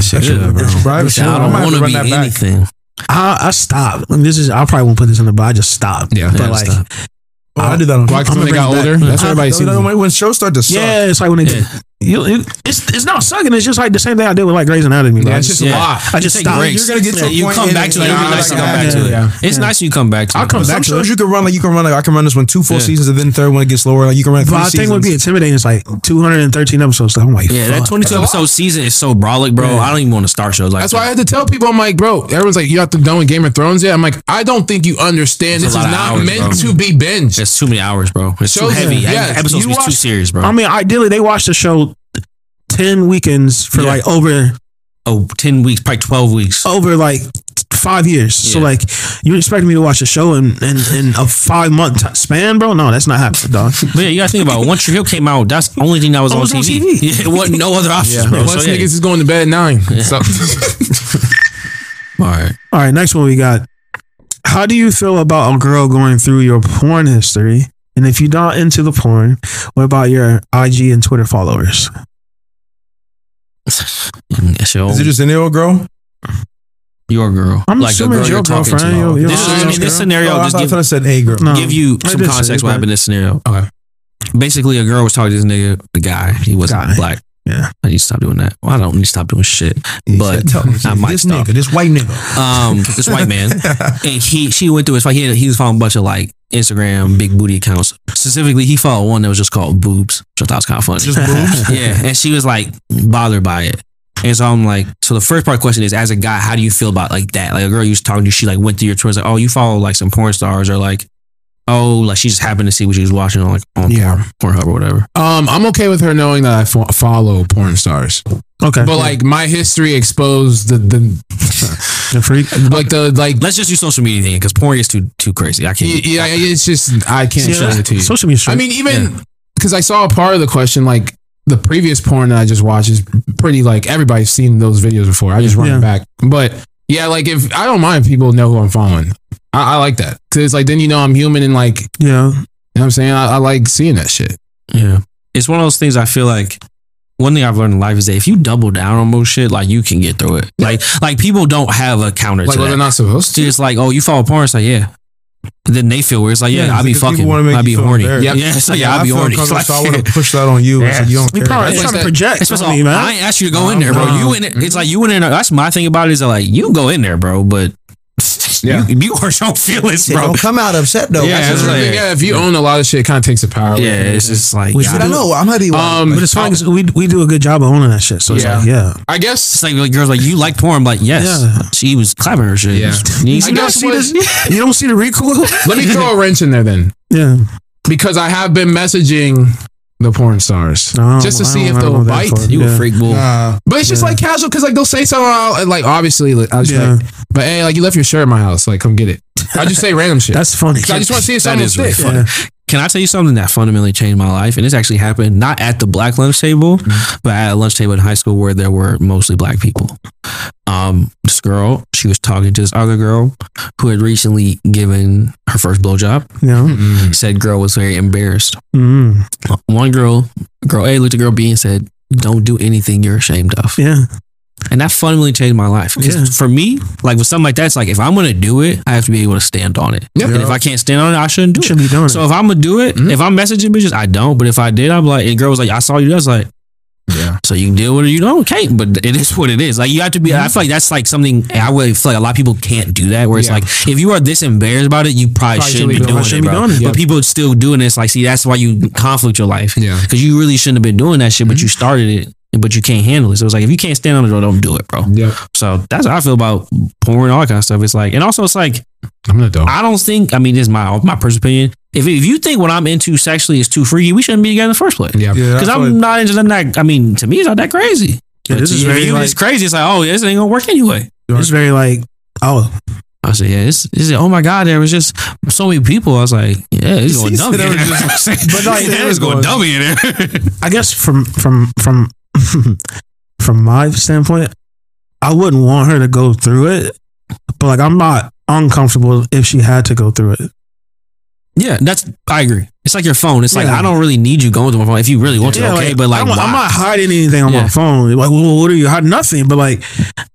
Shit, It's- yeah, bro. it's private show. I don't want to to run be that back. anything. I, I stopped. I mean, this is. I probably won't put this in the, but I just stopped. Yeah. but Yeah, like, stop. Oh, I did that on. Why? Because I'm when they got older, back. that's what everybody No, sees. no, no, when shows start to suck. yeah, it's like when they. You, it, it's it's not sucking. It's just like the same thing I did with like Grey's Anatomy. Bro. Yeah, it's just a lot. I just Take stopped. breaks. You're gonna get to Yeah, a you come back to it. like, It'd be nice to come back to it. yeah. It's nice you come back to I'll it. come Some back to shows it. you can run like you can run like I can run this one two full Yeah. seasons and then third one it gets lower like you can run three But I think would be intimidating. It's like 213 episodes. So I'm like, Yeah, that fuck. 22 episode season is so brolic, bro. I don't even want to start shows like That's that. why I had to tell people, I'm like, bro, everyone's like, you have to done with Game of Thrones yet? I'm like, I don't think you understand. This is not meant to be binged. It's too many hours, bro. It's too heavy. yeah, Episodes be too serious, bro. I mean, ideally, they watch the show 10 weekends for Yeah. like over oh, 10 weeks, probably 12 weeks. over like five years. So like, you expect me to watch a show in in, in a five month span, bro? No, that's not happening, dog. But yeah, you gotta think about it. One Tree Hill came out, that's the only thing that was Oh, on it was on TV. TV. Yeah, it wasn't no other options, bro. Plus, So, yeah. niggas is going to bed at nine. So, All right. All right, next one we got. How do you feel about a girl going through your porn history? And if you're not into the porn, what about your IG and Twitter followers? That's your, Is it just any old girl? your girl. I'm the assuming girl it's your you're talking girlfriend, to. your- your this, is, I friend's mean, this scenario, Oh, I just thought I give, I said a girl. No. give you I some context what happened in this scenario. Okay. Basically, a girl was talking to this nigga, the guy. He wasn't Guy. black. Yeah. I need to stop doing that. Well, I don't need to stop doing shit. He but said, tell I might this stop. nigga, this white nigga. um, this white man, and he she went through his. He had, he was following a bunch of like Instagram big booty accounts. Specifically, he followed one that was just called boobs, which I thought was kind of funny. Just boobs? yeah, and she was like bothered by it. And so I'm like, so the first part of the question is, as a guy, how do you feel about like that? Like a girl you was talking to, she like went through your Twitter, like, oh, you follow like some porn stars, or like, oh, like she just happened to see what she was watching on like on Yeah. porn, Pornhub or whatever. um, I'm okay with her knowing that I fo- follow porn stars, Okay. but like my history exposed the the freak. like the like. Let's just do social media thing because porn is too too crazy. I can't. Yeah, it's just I can't show it to you. Social media. I mean, even because I saw a part of the question like the previous porn that I just watched is pretty like everybody's seen those videos before. I just run Yeah. back, but yeah, like if I don't mind people know who I'm following, I, I like that because it's like then you know I'm human and like you Yeah. know what I'm saying I, I like seeing that shit. Yeah. It's one of those things I feel like one thing I've learned in life is that if you double down on most shit, like you can get through it. Like like people don't have a counter Like to what they're not supposed to. it's like, oh, you follow porn, it's like, yeah. Then they feel weird. It's like, yeah, Yeah, I'll be fucking, I'll be horny. embarrassed. Yeah, yeah, so yeah, I I'll be horny. It's so I want to push that on you. It's like, you don't We care. probably It's trying to project It's supposed on me, man. I ain't asked you to go in there, bro. You in it. It's like you went in there. That's my thing about it is that like you go in there, bro, but Yeah. you, you hurt your own feelings, They bro. don't come out upset though. Yeah, That's it's the like- yeah, if you own a lot of shit, it kind of takes the power. away. Yeah, it's just like Which yeah, we I know. I'm happy. Um, But it's funny 'cause we we do a good job of owning that shit. So it's Yeah. like, yeah. I guess It's like, like girls like you like porn. I'm like yes, Yeah. she was clapping her shit. Yeah. You I see guess that? what- You don't see the recoil? let me throw a wrench in there then yeah. because I have been messaging the porn stars No, just to see if they'll bite. You Yeah. a freak bull. Nah, But it's just like casual because like they'll say something I'll, uh, like obviously like, I was Yeah. like, but hey, like you left your shirt at my house, like come get it. I just say random shit. That's funny. I just want to see if That something is really stick. funny. Can I tell you something that fundamentally changed my life? And this actually happened not at the black lunch table, but at a lunch table in high school where there were mostly black people. Um, this girl, she was talking to this other girl who had recently given her first blowjob. You know? Mm. Said girl was very embarrassed. Mm. One girl, girl A looked at girl B and said, "Don't do anything you're ashamed of." Yeah. And that fundamentally changed my life. Because Yeah. for me, like with something like that, it's like if I'm gonna do it, I have to be able to stand on it. Yep. And if I can't stand on it, I shouldn't do You it. shouldn't be doing So it. if I'm gonna do it, Mhm. if I'm messaging bitches, I don't. But if I did, I'm like, and girl was like, I saw you. do it." I was like, Yeah. so you can deal with it. You don't, okay. But it is what it is. Like you have to be. I feel like that's like something. I would feel like a lot of people can't do that. Where it's Yeah. like if you are this embarrassed about it, you probably, Probably shouldn't be doing it. Shouldn't be doing it. But people are still doing this. Like, see, that's why you conflict your life. Yeah. Because you really shouldn't have been doing that shit, but you started it. But you can't handle it. So it's like if you can't stand on it, don't do it, bro. Yeah. So that's how I feel about porn, all that kind of stuff. It's like, and also it's like I'm gonna do. I don't think. I mean, this is my my personal opinion. If if you think what I'm into sexually is too freaky, we shouldn't be together in the first place. Yeah. yeah, Because I feel I'm like- not into that. I mean, to me, it's not that crazy. Yeah, this is very like, it's crazy. It's like, oh, this ain't gonna work anyway. it's very like, oh, I said, yeah, this, this is, oh my God, there was just so many people. I was like, yeah, it's going He said dummy. there in was there. But, like, it was going dummy in there. I guess from from from from my standpoint, I wouldn't want her to go through it, but like I'm not uncomfortable if she had to go through it. Yeah, that's, I agree. It's like your phone. It's like, Yeah. I don't really need you going to my phone. If you really want to, Yeah, okay, like, but like, I'm, why? I'm not hiding anything on Yeah. my phone. Like, well, what are you hiding? Nothing. But like,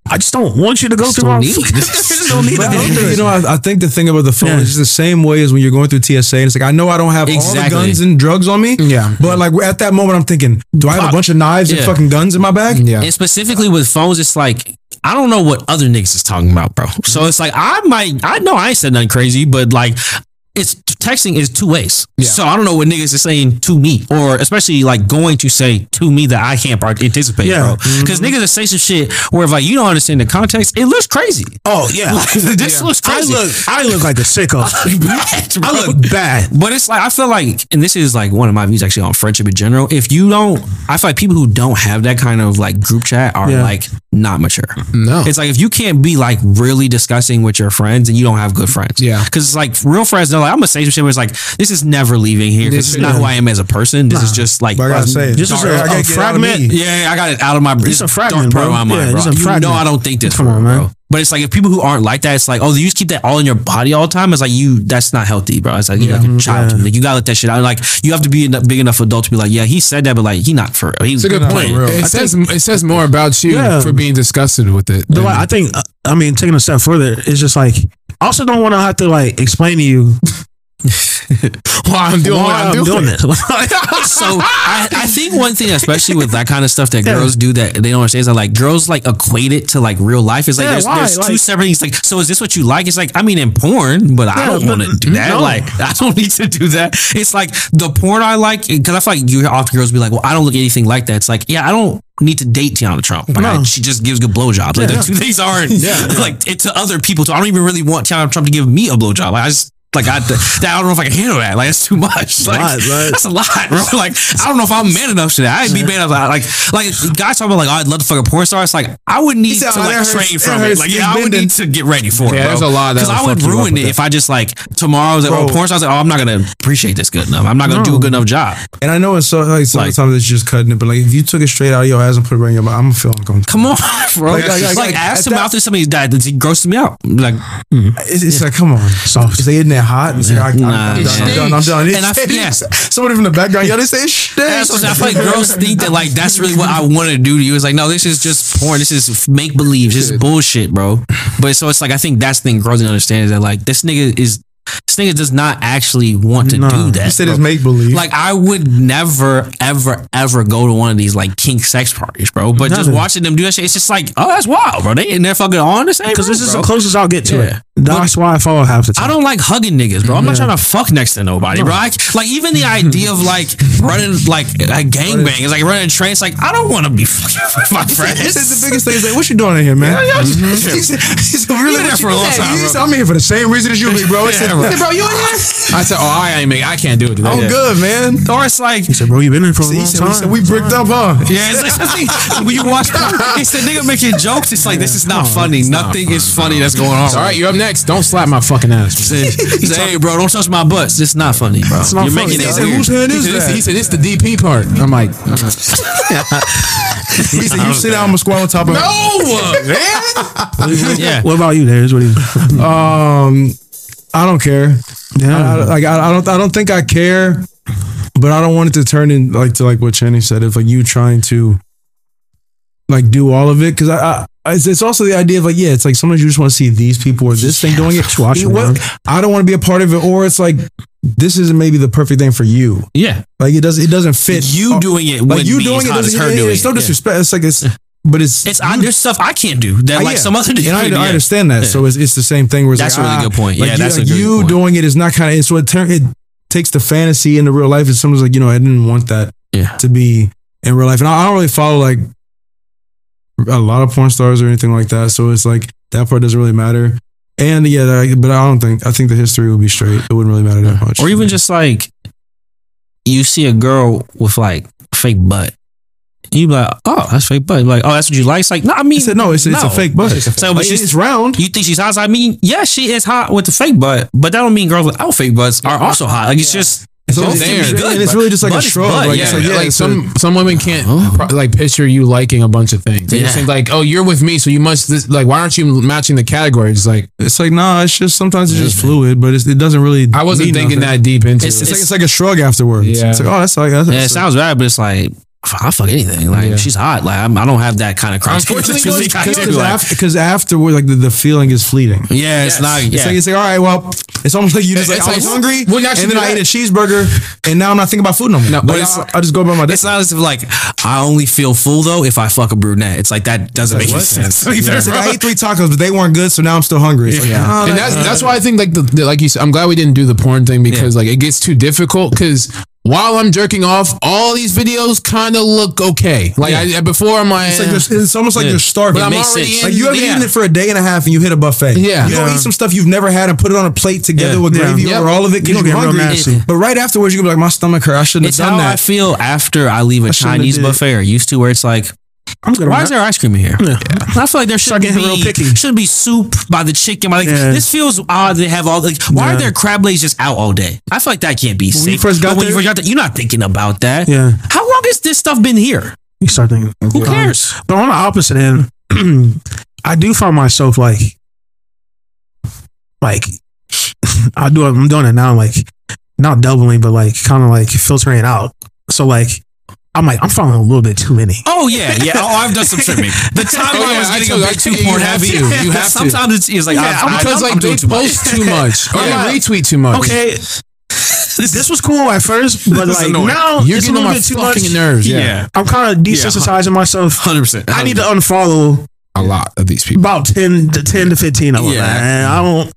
I just don't want you to go Just through don't my. need it. just don't need But to go through you know, I, I think the thing about the phone Yeah. is the same way as when you're going through TSA. And it's like I know I don't have all the guns and drugs on me. Yeah. But like at that moment, I'm thinking, do I have a bunch of knives Yeah. and fucking guns in my bag? Yeah. And specifically with phones, it's like I don't know what other niggas is talking about, bro. So it's like I might, I know I ain't said nothing crazy, but like it's texting is two ways. Yeah. So I don't know what niggas is saying to me, or especially like going to say to me that I can't anticipate, Yeah. bro. Mm-hmm. Because niggas are saying some shit where if like you don't understand the context, it looks crazy. Oh yeah. Like this looks crazy. I look. I look like a sicko. I look bad. But it's like I feel like, and this is like one of my views actually on friendship in general. If you don't, I feel like people who don't have that kind of like group chat are Yeah. like not mature. Mm-hmm. No. It's like if you can't be like really discussing with your friends, and you don't have good friends. Yeah. because it's like real friends. They're like, I'm gonna say some shit. Where it's like, this is never leaving here. This is not who I am as a person. This is just like But I gotta say, This a- a it out of fragment. yeah, I got it out of my. It's a fragment, dark part bro. of my mind, Yeah, bro. it's You know. I don't think this, Come for, on, man. Bro. But it's like if people who aren't like that, it's like, oh, you just keep that all in your body all the time. It's like you, that's not healthy, bro. It's like you're like a child. yeah. Like you gotta let that shit out. Like you have to be a big enough adult to be like, yeah, he said that, but like he not for real. He's It's a good point. real. It says it says more about you Yeah. for being disgusted with it. But than- like, I think, uh, I mean, taking a step further, it's just like, I also don't want to have to like explain to you why I'm doing what why I'm, doing. it. so I, I think one thing, especially with that kind of stuff that Yeah. girls do that they don't understand is that like girls like equate it to like real life. It's like Yeah, there's, there's two separate things. Like, so is this what you like? It's like I mean in porn, but I don't want to do that. no. Like I don't need to do that. It's like the porn I like because I feel like you hear often girls be like, well, I don't look anything like that. It's like yeah, I don't need to date Teanna Trump. Like I, she just gives good blowjobs. Like Yeah. the two things aren't like it to other people. So I don't even really want Teanna Trump to give me a blowjob. Like, I just like I, I don't know if I can handle that. Like it's too much. Like lot, right? that's a lot, bro. Like I don't know if I'm man enough to that. I'd be man enough. Like like guys talking about like oh, I'd love to fuck a porn star. It's like I would need said, to oh, like hurts- train from it. hurts. Like yeah, I would need to get ready for it. Yeah, bro. there's a lot that'll I would fuck you up ruin it if I just like tomorrow I was like oh porn stars like oh I'm not gonna appreciate this good enough. I'm not gonna do a good enough job. And I know it's so like Like- sometimes it's just cutting it, but like if you took it straight out of your ass and put it right in your mouth, I'm gonna feel uncomfortable. Come on, bro. Like- Like, like- like- ass at to mouth somebody's died. Grosses me out. Like mm. It's, it's like, come on, soft. They in there hot? It's like, I, I'm, Nah, I'm, done, I'm done. I'm done. And I- yeah. Somebody from the background, yo, they say shit. That's what I feel like girls think that like that's really what I want to do to you. It's like no, this is just porn. This is make believe. This is bullshit, bro. But so it's like I think that's the thing girls don't understand is that like this nigga is this nigga does not actually want to do that. You said bro. it's make believe. Like I would never, ever, ever go to one of these like kink sex parties, bro. But just watching them do that shit, it's just like, oh, that's wild, bro. They in there fucking on the same. Because this is bro. the closest I'll get to Yeah. it. That's why I follow half the time. I don't like hugging niggas, bro. I'm not trying to fuck next to nobody, bro. I, like even the idea of like running like a gangbang is like running trains. Like I don't want to be fucking with my friends. The biggest thing is like, what you doing in here, man? Yeah, yeah. Mm-hmm. He said, he said, really, there for a long time, bro. I'm here for the same reason as you, bro. Yeah, bro. said, bro, you in here? I said, oh, I ain't make. I can't do it today. I'm good, man. Or it's like. He said, bro, you been in for a long said, he said, time. we bricked up, huh? Yeah, it's like, it's like, when you watch, he said, "Nigga making jokes." It's like this is not oh, funny. Nothing is funny that's going on. All right, you're up next. Don't slap my fucking ass. He said, he said, "Hey, bro, don't touch my butts. It's not funny, bro. not You're funny. making He it said, weird." Whose hand He is said, this, that? he said, it's the DP part." I'm like, He said, you sit down, I'm gonna squat on top of No, man. Yeah, What about you, Darius? What do you? Um, I don't care. Yeah. I, I- like I, I don't. I don't think I care, but I don't want it to turn in like to like what Chenny said. If like you trying to like do all of it, because I, I it's, it's also the idea of like yeah, it's like sometimes you just want to see these people or this thing doing it. Just watch it, What- I don't want to be a part of it, or it's like this isn't maybe the perfect thing for you. yeah. Like it doesn't. It doesn't fit. You doing it, like you doing it. Doesn't, her it- doing it's no it. Disrespect. It's like it's, but it's It's I, there's stuff I can't do that Uh, like yeah. some other dude. And I, I yeah. understand that. So it's, it's the same thing. Where it's That's like, a really ah, good point. like Yeah, you, that's a like good you point. doing it is not kind of. So it turn it takes the fantasy into real life. And someone's like, you know, I didn't want that Yeah. to be in real life. And I, I don't really follow like a lot of porn stars or anything like that. So it's like that part doesn't really matter. And yeah, that- but I don't think I think the history would be straight. It wouldn't really matter that much. Or even just like you see a girl with like fake butt. You be like, oh, that's fake butt. Like, oh, that's what you like. It's like, no, I mean, I said no. It's, it's a fake butt. So, but she's it's round. You think she's hot? I mean, yeah, she is hot with the fake butt, but that don't mean girls without oh, fake butts are also hot. Like it's just It's, both only- can be and it's really just like a shrug. butt, Like, yeah. it's like, yeah, like it's some some women can't pro- like picture you liking a bunch of things. They just Yeah. think like, oh, you're with me, so you must this, like. Why aren't you matching the categories? Like, It's like nah. It's just sometimes it's just fluid, but it's, it doesn't really. I wasn't mean thinking nothing. that deep into It's- it. It's like it's like a shrug afterwards. Yeah. It's like oh, that's like that's, Yeah, it sounds bad, but it's like I fuck anything. Like Yeah. she's hot. Like I'm, I don't have that kind of criteria. Unfortunately, because like, after, cause afterward, like the, the feeling is fleeting. yeah, it's Yes. not. It's Yeah. like it's like all right, well, it's almost like you just like It's I was hungry, well, you actually and then I that. ate a cheeseburger, and now I'm not thinking about food no more. No, but but I, it's- I just go about my day. It's not as if like I only feel full though if I fuck a brunette. It's like that doesn't make any sense. It's like I ate three tacos, but they weren't good, so now I'm still hungry. It's like, Yeah. oh, and that's that's why I think like the, the like you said, I'm glad we didn't do the porn thing because like it gets too difficult because while I'm jerking off, all these videos kind of look okay. Like I, before I'm like, it's like there's- it's almost like Yeah. you're starving. But I'm already sense. in, Like you haven't yeah. eaten it for a day and a half, and you hit a buffet. Yeah. you go Yeah. eat some stuff you've never had and put it on a plate together Yeah. with Yeah. gravy Yep. over all of it You because gonna you're get real hungry. nasty. But right afterwards, you gonna be like, my stomach hurt. I shouldn't It's have how done I that. feel after I leave a Chinese buffet or used to, where it's like, I'm gonna. why is there ice cream in here? I feel like there should getting real be picky. should be soup by the chicken. By like Yeah. this feels odd. They have all like why are there crab legs just out all day? I feel like that can't be you safe. first got but when you there- first got there, you're not thinking about that. Yeah. How long has this stuff been here? You start thinking. Who cares? But on the opposite end, I do find myself like, like, I do. I'm doing it now, like, not doubling, but like, kind of like filtering out. So like, I'm like, I'm following a little bit too many. Oh yeah, yeah. Oh, I've done some trimming. The timeline Oh, yeah, was getting a I bit too porn you have heavy. to. You have to. Sometimes it's, it's like Yeah, I'm, because I'm, like I'm doing they too much. post too much or Yeah. they retweet too much. Okay, this was cool at first, but like annoying. now You're getting on my too fucking much. nerves. Yeah. Yeah, I'm kind of desensitizing myself. hundred percent. I need to unfollow a lot of these people. about ten to ten to fifteen of them. Yeah. man. I don't.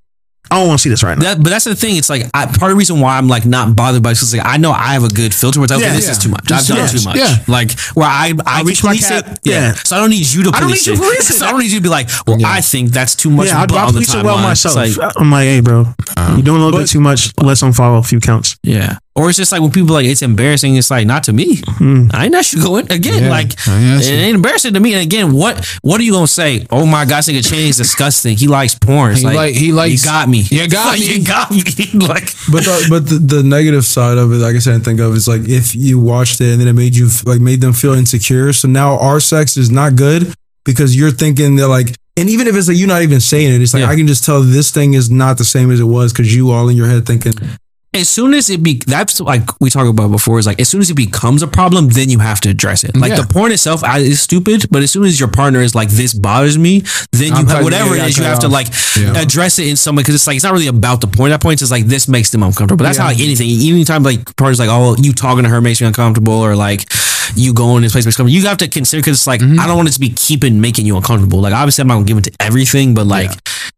I don't want to see this right now. That, but that's the thing. It's like I, part of the reason why I'm like not bothered by it is like I know I have a good filter. Where it's like, okay, this yeah. is too much. This I've done is too much. much. Like where I I, I reach my cap. it. Yeah. Yeah. So I don't need you to I don't need you it. to police it. So I don't need you to be like, well, I think that's too much. Yeah, I, but I on the police it well myself. Like, I'm like, hey, bro, you're doing a little bit too much. Let's unfollow a few counts. yeah. Or it's just like when people are like it's embarrassing. It's like not to me. Hmm. I ain't you going again. Yeah. Like it ain't embarrassing to me. And again, what what are you gonna say? Oh my gosh, nigga, Channing is disgusting. He likes porn. It's He like- he likes- You got me. You got me. You got me. like But the, but the, the negative side of it, like I said, I think of is like if you watched it and then it made you like made them feel insecure. So now our sex is not good because you're thinking that like, and even if it's like you're not even saying it, it's like Yeah. I can just tell this thing is not the same as it was because you all in your head thinking as soon as it be that's like we talked about before is like as soon as it becomes a problem then you have to address it like Yeah. the porn itself is stupid but as soon as your partner is like this bothers me then you have whatever yeah, it is you have to like Yeah. address it in some way because it's like it's not really about the porn at points it's like this makes them uncomfortable that's how like anything anytime like partner's like oh you talking to her makes me uncomfortable or like you going in this place makes me uncomfortable you have to consider because it's like Mm-hmm. I don't want it to be keeping making you uncomfortable like obviously I'm not gonna give it to everything but like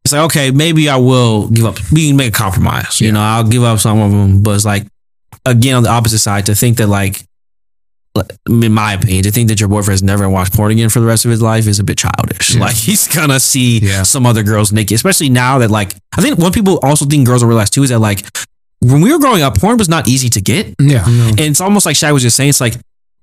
it's like okay maybe I will give up we can make a compromise you know I'll give up some of them but it's like again on the opposite side to think that like in my opinion to think that your boyfriend has never gonna porn again for the rest of his life is a bit childish like he's gonna see Yeah. some other girls naked especially now that like i think what people also think girls will realize too is that like when we were growing up porn was not easy to get Yeah. and it's almost like Shaq was just saying, it's like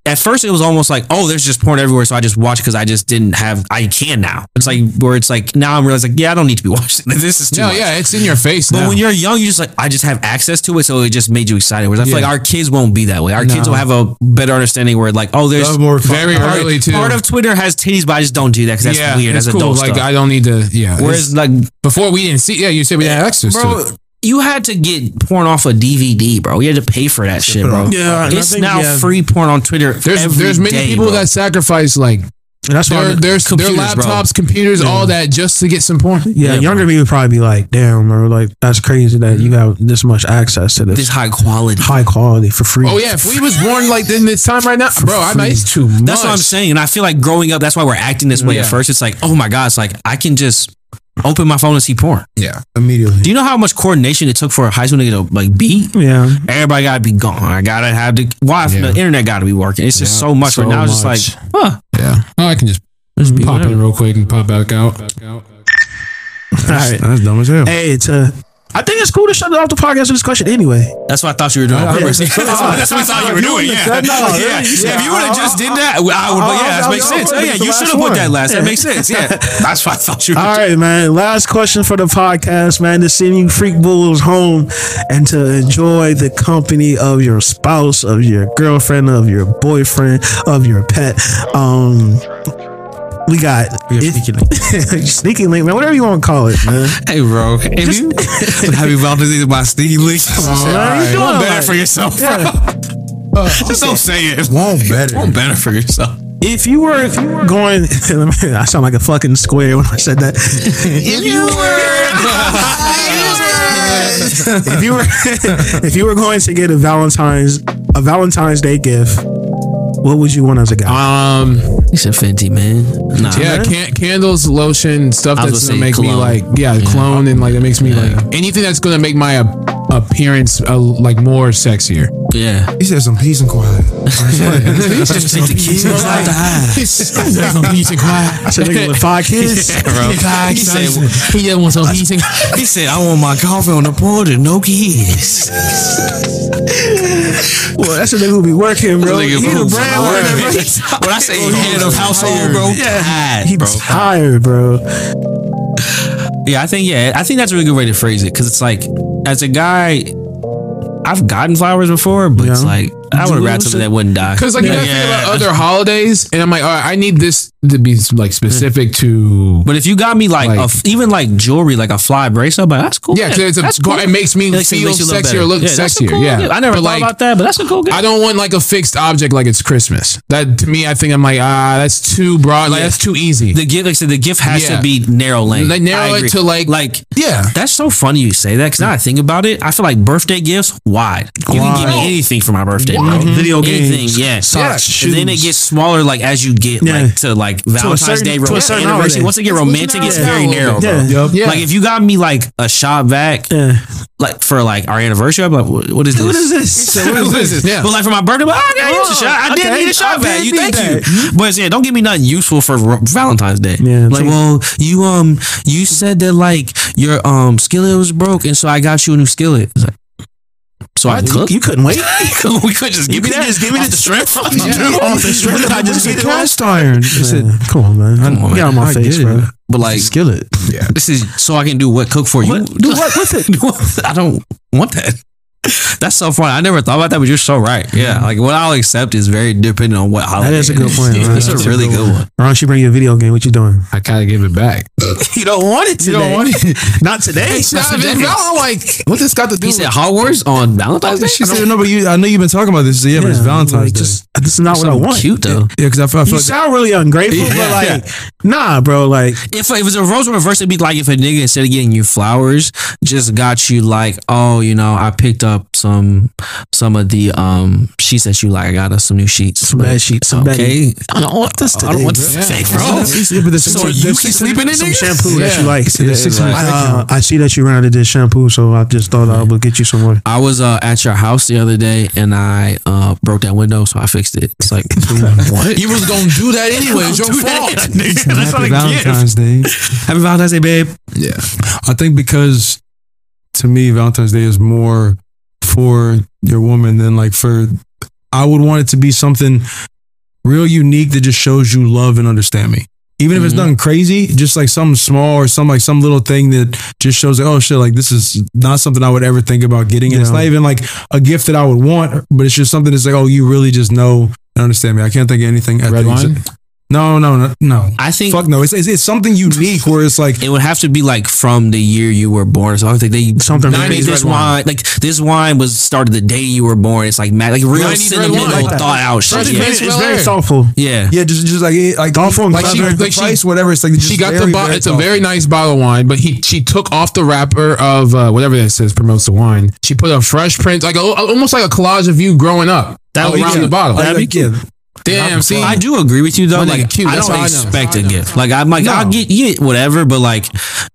at first it was almost like, oh, there's just porn everywhere, so I just watch because I just didn't have. I can now. It's like where it's like now I'm realizing, like, yeah, I don't need to be watching. This This is too No, much. yeah, it's in your face But now. when you're young, you just like I just have access to it, so it just made you excited. Whereas I feel Yeah. like our kids won't be that way. Our kids will have a better understanding where like, oh, there's more fun. Very part, early too. part of Twitter has titties, but I just don't do that because that's yeah, weird. That's cool. adult Like stuff. I don't need to. Yeah. Whereas like, before we didn't see. Yeah, you said we didn't have access to it. You had to get porn off a DVD, bro. You had to pay for that shit, bro. Yeah, it's think, now yeah. free porn on Twitter. There's every there's many day, people bro. that sacrifice like And that's why. their their, their computers, bro. laptops, computers, all that just to get some porn. yeah, Yeah, younger me would probably be like, "Damn, bro, like that's crazy that you have this much access to this, this high quality. high quality for free." Oh yeah, if we was born like in this time right now, bro, I mean it's too much. That's what I'm saying. And I feel like growing up, that's why we're acting this way Yeah. at first. It's like, oh my God, it's like I can just open my phone and see porn. Yeah, immediately. Do you know how much coordination it took for a high school nigga to like beat? yeah. Everybody gotta be gone. I gotta have the Wi-Fi, Yeah. the internet gotta be working. It's just Yeah, so much. so but now it's just like, huh. yeah. Oh, I can just Just pop whatever. in real quick and pop back out. All right. That's dumb as hell. Hey, it's uh, I think it's cool to shut off the podcast with this question anyway. That's what I thought you were doing. on purpose. that's, what, I thought you were doing. Yeah, no, yeah. yeah. If you would have just did that, I would. But yeah, that makes sense. Oh, yeah, you should have put that last. That makes sense. Yeah, that's what I thought you were. All right, man. Last question for the podcast, man. To send you freak bulls home and to enjoy the company of your spouse, of your girlfriend, of your boyfriend, of your pet. Um, we got it- sneaky link, man. Whatever you want to call it, man. Hey, bro. If you happy Valentine's Day my sneaky link, Come man, you doing want better right. for yourself, bro. Just don't say it. Want better. Want better for yourself. If you were if you were going, I sound like a fucking square when I said that. If you were, if you were if you were going to get a Valentine's a Valentine's Day gift, what would you want as a guy? Um, you said Fenty, man. Nah, yeah, can- candles, lotion, stuff I was that's gonna gonna say make me cologne. like, yeah, clone, and like that makes me like anything that's gonna make my uh, appearance uh, like more sexier. Yeah. He said some peace and quiet. Just take the kids out the house. I said nigga with five kids. bro. He said, he just wants some peace and he said, I want my coffee on the porch and no kids. Well, that's a nigga who be working, bro. He Nigga, the bro, brand bro. worker, bro. When I say head of household, bro, yeah, He bro. tired, bro. Yeah, I think yeah, I think that's a really good way to phrase it because it's like as a guy, I've gotten flowers before, but it's like I would have rather something that wouldn't die. Because like you yeah. gotta think about other holidays, and I'm like, all right, I need this to be like specific to. But if you got me like, Like- a f even like jewelry, like a fly bracelet, but that's cool. Yeah, it's a- that's cool. it makes me It feel makes sexier, better. look a sexier, cool yeah. gift. I never But, thought like, about that, but that's a cool gift. I don't want like a fixed object like it's Christmas. That to me, I think I'm like, ah, that's too broad. Like Yeah. that's too easy. the gift, like I said, the gift has Yeah. to be narrow lane. Like, narrow it to, like- like yeah. That's so funny you say that because now I think about it, I feel like birthday gifts wide. You can give me anything for my birthday, bro. Video anything, games, yeah. socks, And then it gets smaller, like as you get Yeah. like to like like Valentine's certain- Day, to a anniversary. holiday. Once they get romantic, it's very narrow, bro. Yeah. Yep. Yeah. Like if you got me like a Shop-Vac, Yeah. like for like our anniversary, I'm like, what, what is this? What is this? what is this? Yeah. But like for my birthday, I'm like, oh, I got you a shot. I did okay. need a shot I vac. did You need thank you. But yeah, don't give me nothing useful for Ro- Valentine's Day. Yeah, like, like- well, you um, you said that like your um skillet was broke, and so I got you a new skillet. It's like, so I You, cook. you couldn't wait. we could just give me that. just give me the- shrimp. Off the strength, I just get it cast iron. I said, Come on, man. Come on, Get out of my I face, bro. But like, skillet. Yeah. This is so I can do what cook for you. What- do what with it? I don't want that. That's so funny. I never thought about that, but you're so right. Yeah, like what I'll accept is very dependent on what holiday. is a good point, man. That's That's a really good one. Why don't you bring your video game? What you doing? I kind of give it back. You don't want it You don't want it. Not today. Nah, man, I'm like, what this got to do? He with said Hogwarts on Valentine's Day. She said, no, but you, I know you've been talking about this. Yeah, but it's Valentine's like, Day. Just, this is not what I want. cute though. yeah, because I feel, I feel You like sound really ungrateful, but Yeah. like, nah, bro. Like, If if it was a rose reverse, it'd be like if a nigga instead of getting you flowers, just got you like, oh, you know, I picked up some some of the um sheets that you like. I got us some new sheets. Some bad sheets, some bad- okay. I don't want this I today. don't want this Yeah. fake, bro. Yeah, but So you keep sleeping in Some niggas? shampoo that you Yeah. like. Yeah, six Right. months. Uh, I see that you ran out of this shampoo, so I just thought I would get you some more. I was uh, at your house the other day and I uh, broke that window, so I fixed it. It's like what? You was gonna do that anyway. It's your Do that, fault. nigga. That's not Happy a gift. Valentine's Day. Happy Valentine's Day, babe. Yeah. I think because to me, Valentine's Day is more for your woman than like for. I would want it to be something real unique that just shows you love and understand me. Even if it's Mhm. nothing crazy, just like something small or some like some little thing that just shows like, oh shit, like this is not something I would ever think about getting. And it's not even like a gift that I would want, but it's just something that's like, oh, you really just know and understand me. I can't think of anything. at Red the- wine? No, no, no, no. I think Fuck no. It's, it's it's something unique where it's like it would have to be like from the year you were born. So I think they Something they from made 90s this red wine. wine. like this wine was started the day you were born. It's like mad, like real 90s red sentimental, wine. Like thought out shit. Fresh Yeah. Prince It's very thoughtful. yeah. Yeah, just just like it- like Thoughtful and like she, clever. the Like she- price, whatever. It's like just She got very, the bottle. very It's a very nice bottle of wine, but he she took off the wrapper of uh, whatever that says promotes the wine. She put a fresh print, like a, almost like a collage of you growing up. That would around be the bottle. That'd be Like, yeah. Damn, see, I do agree with you though. My Like nigga cute, I that's don't I expect That's a gift. Like I'm like No. I'll get you whatever, but like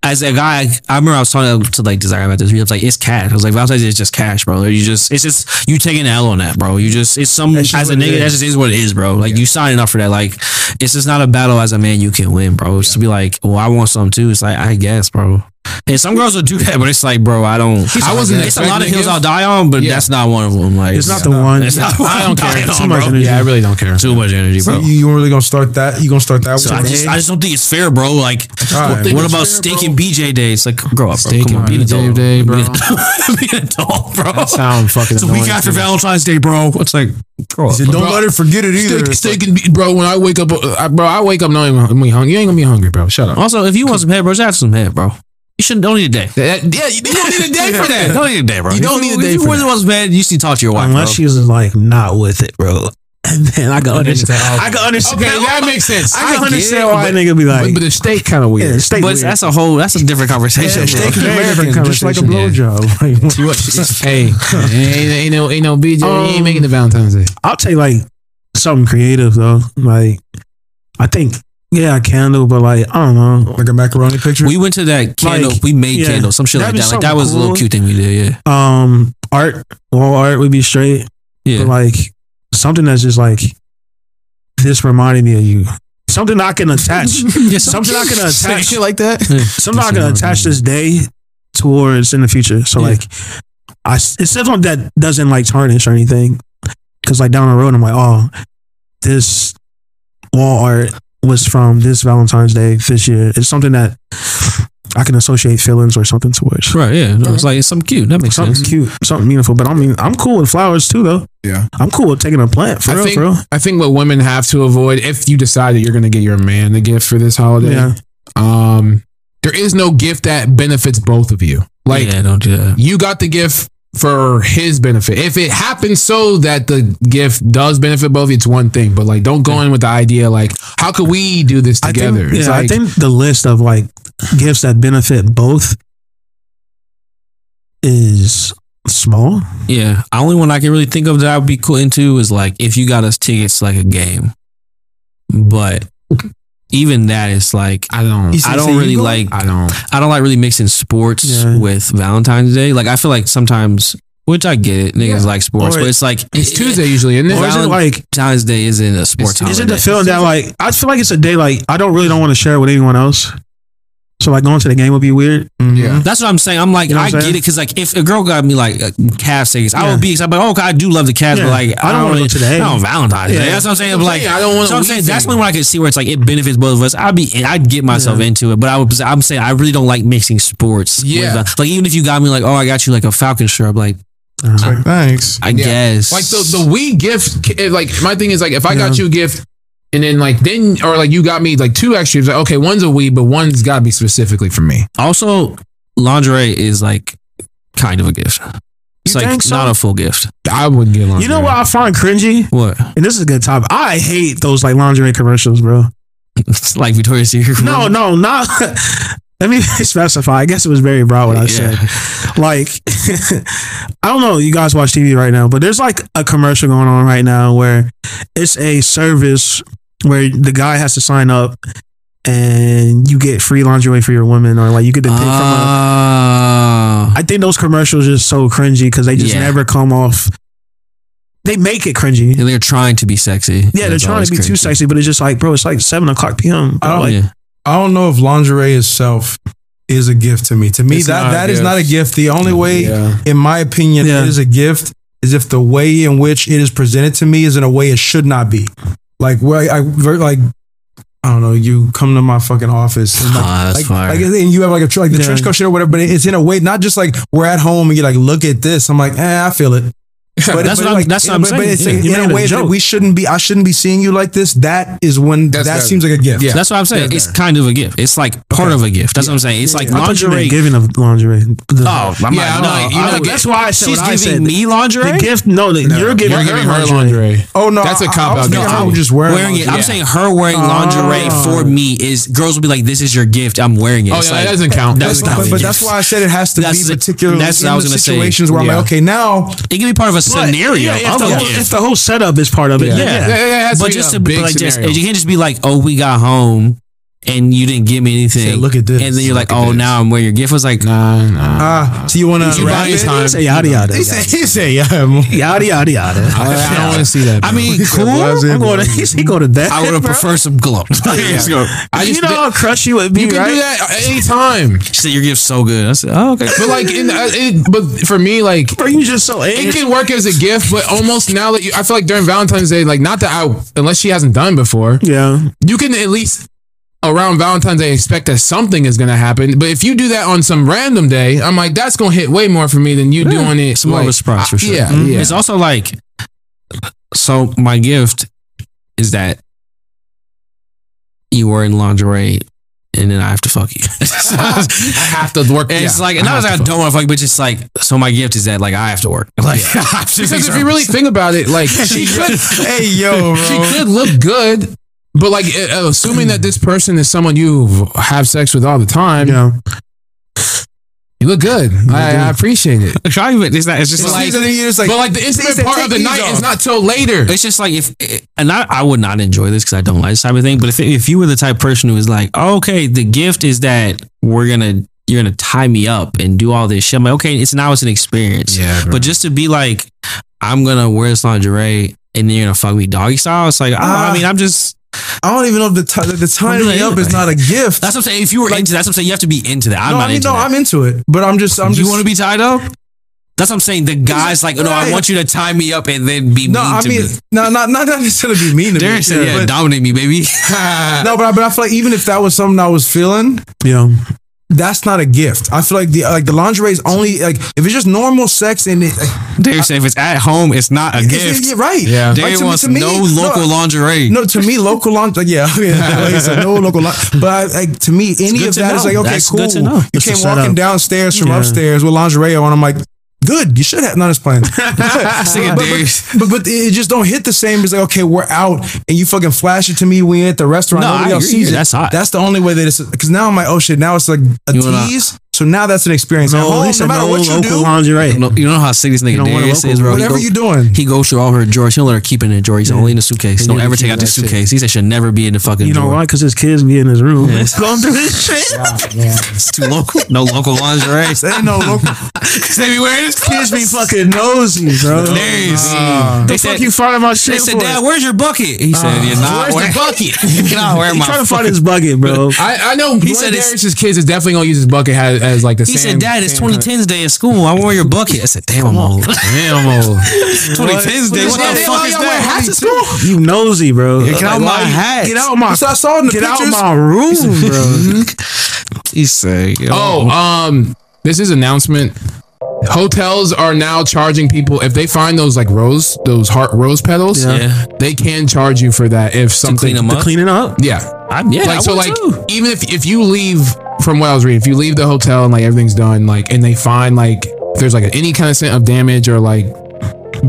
as a guy, I remember I was talking to like Desire about this. He was like, "It's cash." I was like, "Valentine's Day is just cash, bro. You just it's just you taking an L on that, bro. You just it's some just as a nigga that is. just is what it is, bro. Like you signing up for that. Like it's just not a battle as a man you can win, bro. It's to be like, well, I want something too. It's like I guess, bro. And some girls will do that, but it's like, bro, I don't. I wasn't It's a lot of expecting hills. I'll die on, but Yeah. that's not one of them. Like It's not the one. It's not I don't care. Too on, much bro. energy. yeah, I really don't care. Too much energy, bro. you, you really gonna start that? You gonna start that? So I just, I just don't think it's fair, bro. Like, All right. what about steak and BJ days? Like, grow up, bro. Steak Come on, and be an BJ adult. day, bro. Be an, be adult, bro. That sound fucking It's a week after. Valentine's Day, bro. It's like, grow up. Said, don't Bro, let her forget it either. Steak, steak and be- bro, when I wake up, uh, bro, I wake up knowing I'm hungry. You ain't gonna be hungry, bro. Shut up. Also, if you want some head, bro, just have some head, bro. You shouldn't don't need a day. Yeah, you don't need a day for that. don't need a day, bro. You don't need a day If for you really that. want some head, you should talk to your wife, Unless bro. she was like not with it, bro. And then I can understand. I can understand. Okay, that makes sense. I can get understand it, why a but- nigga be like, but the steak kind of weird. yeah, steak but weird. that's a whole, that's a different conversation. Yeah, bro. steak is American, American, just like a conversation. blowjob. Like, hey, ain't, ain't no ain't no BJ. you ain't Um, making the Valentine's Day. I'll take like something creative though. Like I think yeah, a candle, but like I don't know. like a macaroni picture. We went to that candle. Like, we made yeah, candles, some shit like that'd be that. Like that something was a little cute thing we did. Yeah, Um, art, wall art would be straight, yeah. but like something that's just like this reminded me of you. Something I can attach. something I can attach. shit like that. something I can attach this day towards in the future. So Yeah. like, I it's something that doesn't like tarnish or anything. Because like down the road, I'm like, oh, this wall art was from this Valentine's Day this year. It's something that I can associate feelings or something towards. Right, yeah. It's like it's something cute. That makes Something sense. cute, something meaningful. But I mean, I'm cool with flowers too, though. Yeah. I'm cool with taking a plant for I real, think for real. I think what women have to avoid if you decide that you're gonna get your man the gift for this holiday, Yeah. um, there is no gift that benefits both of you. Like yeah, don't do that. you got the gift for his benefit. If it happens so that the gift does benefit both, it's one thing. But like, don't go in with the idea like, how could we do this I together? think, It's yeah, I think the list of like gifts that benefit both is small. Yeah, the only one I can really think of that I would be cool into is like if you got us tickets to like a game, but even that is like I don't. You see- I don't you really go- like I don't. I don't like really mixing sports Yeah. with Valentine's Day. Like I feel like sometimes, which I get it, niggas like sports, Or- but it's like It's Tuesday usually, isn't it? Or is it like Valentine's Day isn't a sports is it holiday. the feeling that like I feel like it's a day like I don't really don't want to share with anyone else. So like going to the game would be weird. Yeah. That's what I'm saying. I'm like, You know I I'm get it because like if a girl got me like uh, Cavs tickets, I would be excited. But oh, okay, I do love the Cavs, Yeah. but like I don't wanna really, go to the not game. on Valentine's Day. Yeah. That's what I'm saying. I'm like, saying, I don't want so a I'm saying weekend. that's when where I can see where it's like it benefits both of us. I'd be, I'd get myself Yeah. into it, but I would, I'm saying I really don't like mixing sports. with, Yeah. uh, like even if you got me like, oh, I got you like a Falcon shirt, I'm like, It's like, thanks. I Yeah. guess Like the the Wii gift, like my thing is like if I got you a gift and then like then or like you got me like two extras, like okay, one's a Wii, but one's got to be specifically for me. Also, lingerie is like kind of a gift. It's You like so? not a full gift. I wouldn't get along. You know what I find cringy? What? And this is a good topic. I hate those like lingerie commercials, bro. It's like Victoria's Secret. No, no, not. Let me specify. I guess it was very broad what I Yeah. said. Like, I don't know. You guys watch TV right now, but there's like a commercial going on right now where it's a service where the guy has to sign up and you get free lingerie for your woman, or like you get to pick from a. Ah. I think those commercials are just so cringy because they just Yeah. never come off. They make it cringy. And they're trying to be sexy. Yeah, they're trying to be too sexy, but it's just like, bro, it's like seven o'clock p.m. I don't- Like, yeah. I don't know if lingerie itself is a gift to me. To me, It's that that is gift. not a gift. The only way, Yeah. in my opinion, Yeah. it is a gift is if the way in which it is presented to me is in a way it should not be. Like where I, I like I don't know, you come to my fucking office and like, Ah, that's like, fire. like, and you have like a tr- like the Yeah. trench coat shit or whatever, but it's in a way not just like we're at home and you're like, look at this. I'm like, eh, I feel it. But That's what I'm- that's what I'm but, But saying. it's Yeah. like, in made a a way that we shouldn't be. I shouldn't be seeing you like this. That is when That's that better. seems like a gift. Yeah. That's what I'm saying. Yeah, It's there. kind of a gift. It's like part of a gift. That's what I'm saying. It's like I thought you lingerie. giving of lingerie. Oh, I'm Yeah, not, I no, you know, know. That's why I said she's what I giving said. me lingerie. The gift, no, the, you're giving, You're her giving her lingerie. lingerie. Oh no, That's a I- I cop out thinking gift. I was just wearing, wearing it. I'm saying her wearing oh. lingerie for me is girls will be like, "This is your gift. I'm wearing it." Oh yeah, like, that doesn't count. that's Doesn't not But, count. but a that's why I said it has to be the- particularly that's in what I was the gonna say. situations where I'm like, okay, now It can be part of a scenario Yeah, if, the whole, gift. if the whole setup is part of it, Yeah. Yeah. yeah. Yeah, yeah, it has to but just to be big like, just you can't just be like, "Oh, we got home." And you didn't give me anything. Say, "Look at this. And then you're like, Look at "Oh, this." now I'm wearing your gift." Was like, Nah, nah. ah, so you want to wrap buy it? time. Say yada yada. He said, he said, yeah. Yada yada yada. I, I don't want to see that. I mean, cool. I'm going to, he go to bed. I would have preferred some gloves. Let's go. You know how crush you would be, you can right? do that anytime. She said your gift's so good. I said, "Oh, okay." But like, in, uh, it, but for me, like Bro, you just so it can work as a gift, but almost now that you, I feel like during Valentine's Day, like not that I, unless she hasn't done before, Yeah. you can at least around Valentine's Day expect that something is gonna happen. But if you do that on some random day, I'm like, that's gonna hit way more for me than you doing it. It's more of a surprise for sure. Yeah, Mm-hmm. yeah. It's also like, so my gift is that you were in lingerie and then I have to fuck you. I have to work. And it's yeah, like, I not have as to I fuck. don't want to fuck, but just like, so my gift is that like I have to work. Like, I have to Because be if you really think about it, like she could, hey, yo, she could look good, but like uh, assuming that this person is someone you have sex with all the time, Yeah. you look good. I, I appreciate it. trying, but it's not. It's just It's like, like, you're like, But like the intimate They- they part of the night these is not till later. it's just like if, and I, I would not enjoy this because I don't like this type of thing. But if if you were the type of person who was like, oh, okay, the gift is that we're gonna you're gonna tie me up and do all this shit. I'm like, okay, it's now it's an experience. Yeah, bro. But just to be like, I'm gonna wear this lingerie and then you're gonna fuck me doggy style. It's like, oh, Ah. I mean, I'm just I don't even know if the t- the tying Well, me up is not a gift. that's what I'm saying. If you were into that, that's what I'm saying. You have to be into that. I'm no, not I mean, into no, that. I'm into it, but I'm just, I'm you just. want to be tied up? That's what I'm saying. The guy's like, no, I want you to tie me up and then be No, mean I to mean, me. no, not not necessarily be mean to me. Darren said, yeah, but- dominate me, baby. no, but I, but I feel like even if that was something I was feeling, Yeah. That's not a gift. I feel like the like the lingerie is only like if it's just normal sex and it, Darren said, if it's at home, it's not a it's- gift. yeah, right? Yeah. Like, Darren to me- wants me- no local lingerie. No, to me, local lingerie. Yeah, yeah. Like, so no local. Lin- but like to me, any of to that is know. like okay, That's cool. good to know. You It's a came setup. walking downstairs from Yeah. upstairs with lingerie on. I'm like, good. You should have. Not as planned. Nigga, but, but, but, but it just don't hit the same as like okay, we're out and you fucking flash it to me when you're at the restaurant. No, nobody I else agree. sees it. That's hot. That's the only way that it's because now I'm like, oh shit, now it's like a You wanna- tease. So now that's an experience. At No, home, he no matter no what you local do, lingerie. No, you know how sick this nigga don't want Darius is, bro. Whatever go- you doing. He goes through all her drawers. He don't let her keep it in the drawer. He's only in the suitcase. Don't ever take out the that shit. suitcase. He said should never be in the fucking You know drawer. why? Because his kids be in his room. Yeah. Going through his shit. yeah It's too local. No local lingerie. There ain't no local. they be wearing his Kids be fucking nosy, bro. Darius. The They fuck said, you finding my shit. they shit said, for? Dad, where's your bucket? He said, You're not Where's wearing the bucket? You're not wearing He my trying to find his bucket, bro. I, I know he said said Darius's kids is definitely gonna use his bucket as, as like the He sand- said, Dad, it's sand- 2010's day at school. I want your bucket. I said, Damn, I'm old. Damn, old. 2010's day. What the fuck is that? You nosy, bro. Get out Like, my why- hat. Get out my. So I saw in the Get out my room, bro. He said, yo. Oh, um, this is announcement. Hotels are now charging people if they find those like rose, those heart rose petals. Yeah. they can charge you for that if something. clean 'em to up? clean it up. Yeah, I, yeah, I like so, like too. even if if you leave from what I was reading, if you leave the hotel and like everything's done, like and they find like there's like any kind of scent of damage or like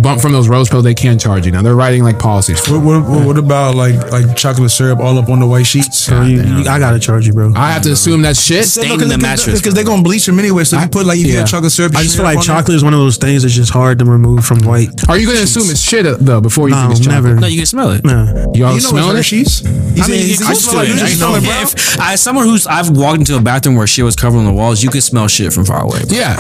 bump from those rose petals, they can't charge you. Now they're writing like policies. What, what, what about like like chocolate syrup all up on the white sheets? So you, you- I gotta charge you, bro. I have to assume that shit. Stain in the mattress. because they're gonna bleach them anyway. So if you put like if you yeah. got chocolate syrup, I just feel like chocolate is one of those things that's just hard to remove from white. Are you going to assume it's shit uh, though before you No, think it's chocolate? never. No, you can smell it. Nah. Y'all You know smelling it's it? Hershey's. I mean, he's I smell it. you just smell it, bro. if, as someone who's I've walked into a bathroom where shit was covered on the walls, you can smell shit from far away. Yeah,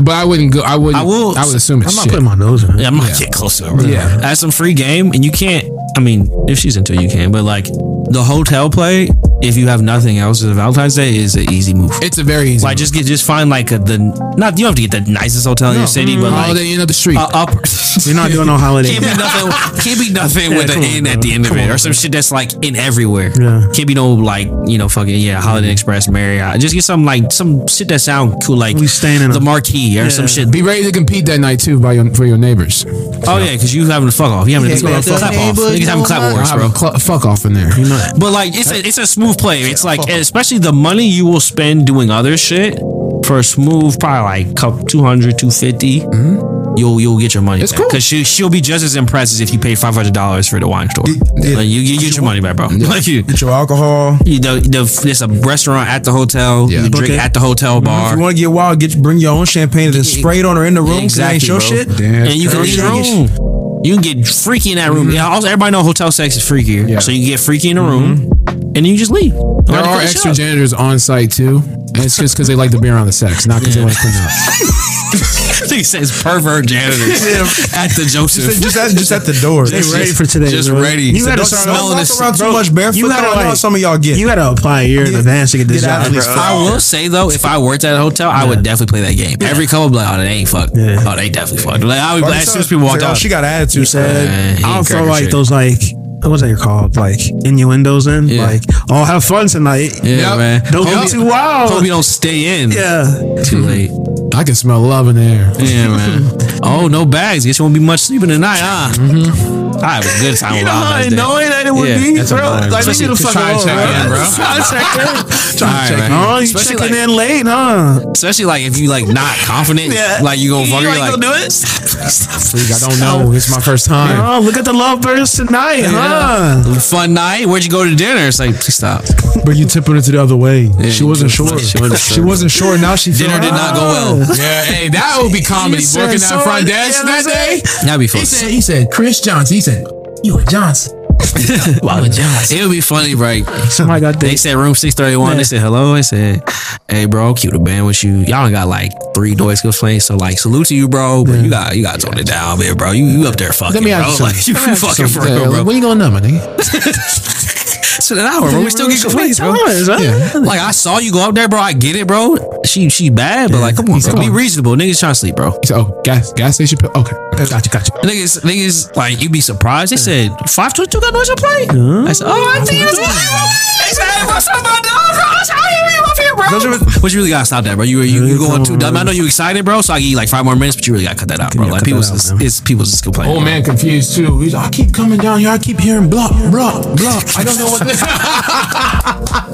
but I wouldn't go. I would. I will- I would assume it's shit. I'm not putting my nose in it. Yeah, I'm get close to it. Bro. Yeah. that's some free game, and you can't. I mean, if she's into it, you can. But like the hotel play, if you have nothing else, the Valentine's Day is an easy move. It's a very easy. like just get just find like a, the not you don't have to get the nicest hotel in your city, but like holiday inn of the street. uh, upper. You're not doing no holiday. Can't be nothing. Can't be nothing with an come inn at the end of it, on, or some shit that's like in everywhere. Yeah. Can't be no like you know fucking yeah Holiday Express, Marriott. Just get some like some shit that sound cool, like We staying in the a- Marquis or some shit. Be ready to compete that night too by your, for your neighbors. Oh yeah, because you having a fuck off. You having a Yeah, clap yeah, off. yeah, Niggas having clap I'll wars, have bro. cl- fuck off in there. You know. But like it's a it's a smooth play. It's like especially the money you will spend doing other shit for a smooth probably like couple 200 250 mm-hmm. You'll you'll get your money It's back cool. because she she'll be just as impressed as if you paid five hundred dollars for the wine store. yeah. Like you, you get your money back, bro. Like you, Get your alcohol. you know, the, there's a restaurant at the hotel. Yeah. You drink Okay. at the hotel mm-hmm. If bar. you want to get wild, get bring your own champagne and then spray it on her in the room. 'cause it ain't Exactly, your bro. shit. Damn, and you can crazy. leave your room. You can get freaky in that room. Mm-hmm. Yeah, also everybody know hotel sex is freakier. Yeah. So you can get freaky in the room, mm-hmm. and then you just leave. There are extra janitors on site too. And it's just because they like to be around the sex, not because they want to clean up. he says pervert janitors at the Joseph. Just at, just at the door. They ready for today. just bro. ready. You So gotta don't start smell this- walk around too bro, much barefoot. you though. gotta, I know like- some of y'all get. You gotta apply a year in advance to get this job, of this bro. fuck. I will say though, if I worked at a hotel, I would definitely play that game. Every couple be like, oh, they ain't fucked. Yeah. Oh, they definitely fucked. Like, I would be glad as soon as like, people walked oh, out. She got attitude. Said I don't ain't feel cracking like those like what's that called? Like innuendos in. Yeah. Like, oh, have fun tonight. yeah, Yep. man. Don't Hope you- too wild. Hope you don't stay in. Yeah. Too late. I can smell love in the air. Yeah, man. Oh, no bags. Guess you won't be much sleeping tonight, huh? Mm-hmm. I have a good time You with know how Valentine's Day. annoying that it would Yeah, be, that's bro. annoying, Like, bro. leave me the Just fuck try and check bro. in, bro. Try to check in. All right, Check man. on. You Especially checking like- in late, huh? Especially like if you like not confident, Yeah. like you gonna fuck her, You like ain't gonna do it? Freak, I don't know. It's my first time. Oh, look at the lovebirds tonight, huh? fun night. Where'd you go to dinner? It's like please stop. But you tipping it to the other way. she wasn't sure. She wasn't She sure. wasn't sure. Now she Dinner did not go well. Yeah, hey, that would be comedy. You said Working so, that front desk that day. That'd be fun. He said, he said, Chris Johnson. He said, you and Johnson. Why Johnson? It would be funny, right? Somebody got They said room six thirty one. They said hello. I said, hey, bro, keep the band with you. Y'all done got like three Deutsch playing, so like salute to you, bro. But you got you got to tone it down, man, bro. You you up there fucking, Let me bro. ask you Like you something. Let you fucking for real, bro. When you going up, my nigga? It's an hour, bro. We still get complaints, bro. Yeah. Like I saw you go up there, bro. I get it, bro. She she bad, but like, come on, bro. Be reasonable. Niggas trying to sleep, bro. He said, oh, gas, gas station. pill? Okay, gotcha, gotcha. Niggas, niggas, like you'd be surprised. They said five twenty two got noise to play. I said, oh, I think it's. They said, what's up, my dog, bro? I said, "Hey, you up here, bro?" But you really gotta stop that, bro. You you, you going too dumb. I know you excited, bro. So I give you like five more minutes, but you really gotta cut that out, bro. Like cut people, out, just, man. it's people just complaining. Old bro. man confused too. He's like, I keep coming down here. I keep hearing blah, blah, blah. I don't know what this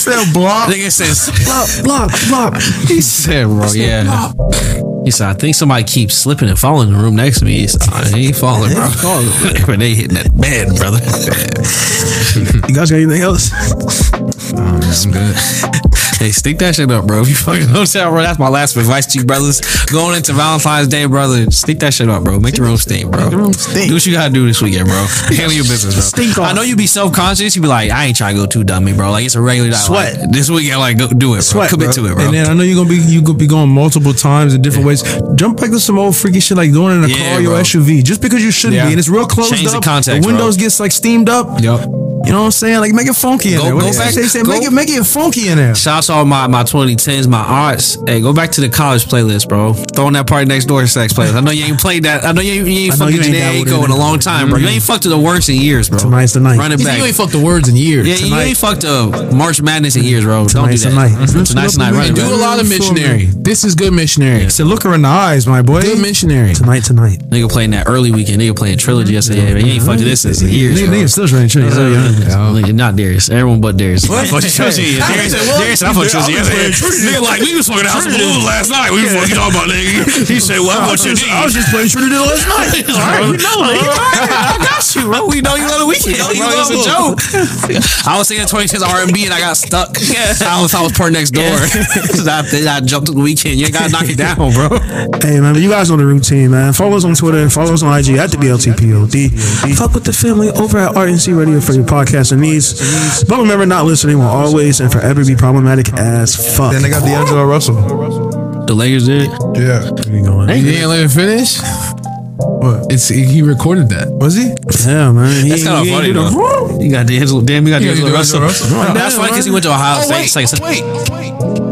Said block. Nigga says, Block, block. Block. He said, bro, yeah. He said, I think somebody keeps slipping and falling in the room next to me. He said, I ain't falling, bro. but they hitting that bed, brother. You guys got anything else? I'm good. Hey, stick that shit up, bro. If you fucking don't tell, bro, that's my last advice to you, brothers. Going into Valentine's Day, brother, stick that shit up, bro. Make your own stink, bro. your own stink. Do what you gotta do this weekend, bro. Handle your business, bro. Stink off. I know you'd be self conscious. You'd be like, I ain't trying to go too dummy, bro. Like it's a regular night. Sweat. Like, this weekend, like go do it, bro. Sweat, Commit bro. to it, bro. And then I know you're gonna be you gonna be going multiple times in different ways. Jump back to some old freaky shit like going in a Yeah, car, your bro. SUV. Just because you shouldn't Yeah. be, and it's real closed Change the up. context, windows gets like steamed up. Yup. You know what I'm saying? Like make it funky in Go- there. What go they back- say, say, go- make it make it funky in there. Shout out to all my, my 2010s, my arts. Hey, go back to the college playlist, bro. Throwing that party next door sex playlist. I know you ain't played that. I know you, you ain't I know fucking you ain't Jhené Aiko in in a long time, bro. You mm-hmm. ain't fucked to the worst in years, bro. Tonight's the night. Run it You ain't fucked the words in years. Yeah, you ain't fucked up March Madness in years, bro. Don't do Tonight's that. the night. Mhm. Tonight's the night. Run do a lot of missionary. This is good missionary. So look her in the eyes, my boy. Good missionary. Tonight, tonight. Nigga playing that early Weeknd. Nigga playing Trilogy yesterday. Yeah, man. You ain't fucked this in years, Nigga, nigga still trying to chill. So young. Nigga, Not Darius. Everyone but Darius. I fucked with Trilogy. Darius, Darius, I fucked with Nigga, like, we was fucking House of Balloons last night. We was fucking talking about, nigga. He said, well, I fucked your I was just playing Trinity last night. All right, we know, nigga. I got you, bro. We know you love the Weeknd. Bro. It's a joke. I was singing 2010's R&B and I got stuck. I was, I was part next door. I, I jumped to the Weeknd. You ain't got to knock it down, bro. Hey man, you guys know the routine, man. Follow us on Twitter, and follow us on IG at the BLTPOD. Fuck with the family over at RNC Radio for your podcast and needs. But remember, not listening will always and forever be problematic as fuck. Then they got D'Angelo Russell. The Lakers did. Yeah. You didn't let it finish? What? It's he recorded that. Was he? Yeah, man. He, That's kind of funny, do though. You got D'Angelo. Damn, you got You D'Angelo D'Angelo Russell. Russell. That's funny because he went to Ohio Oh State. wait, It's like- oh, wait, oh, wait.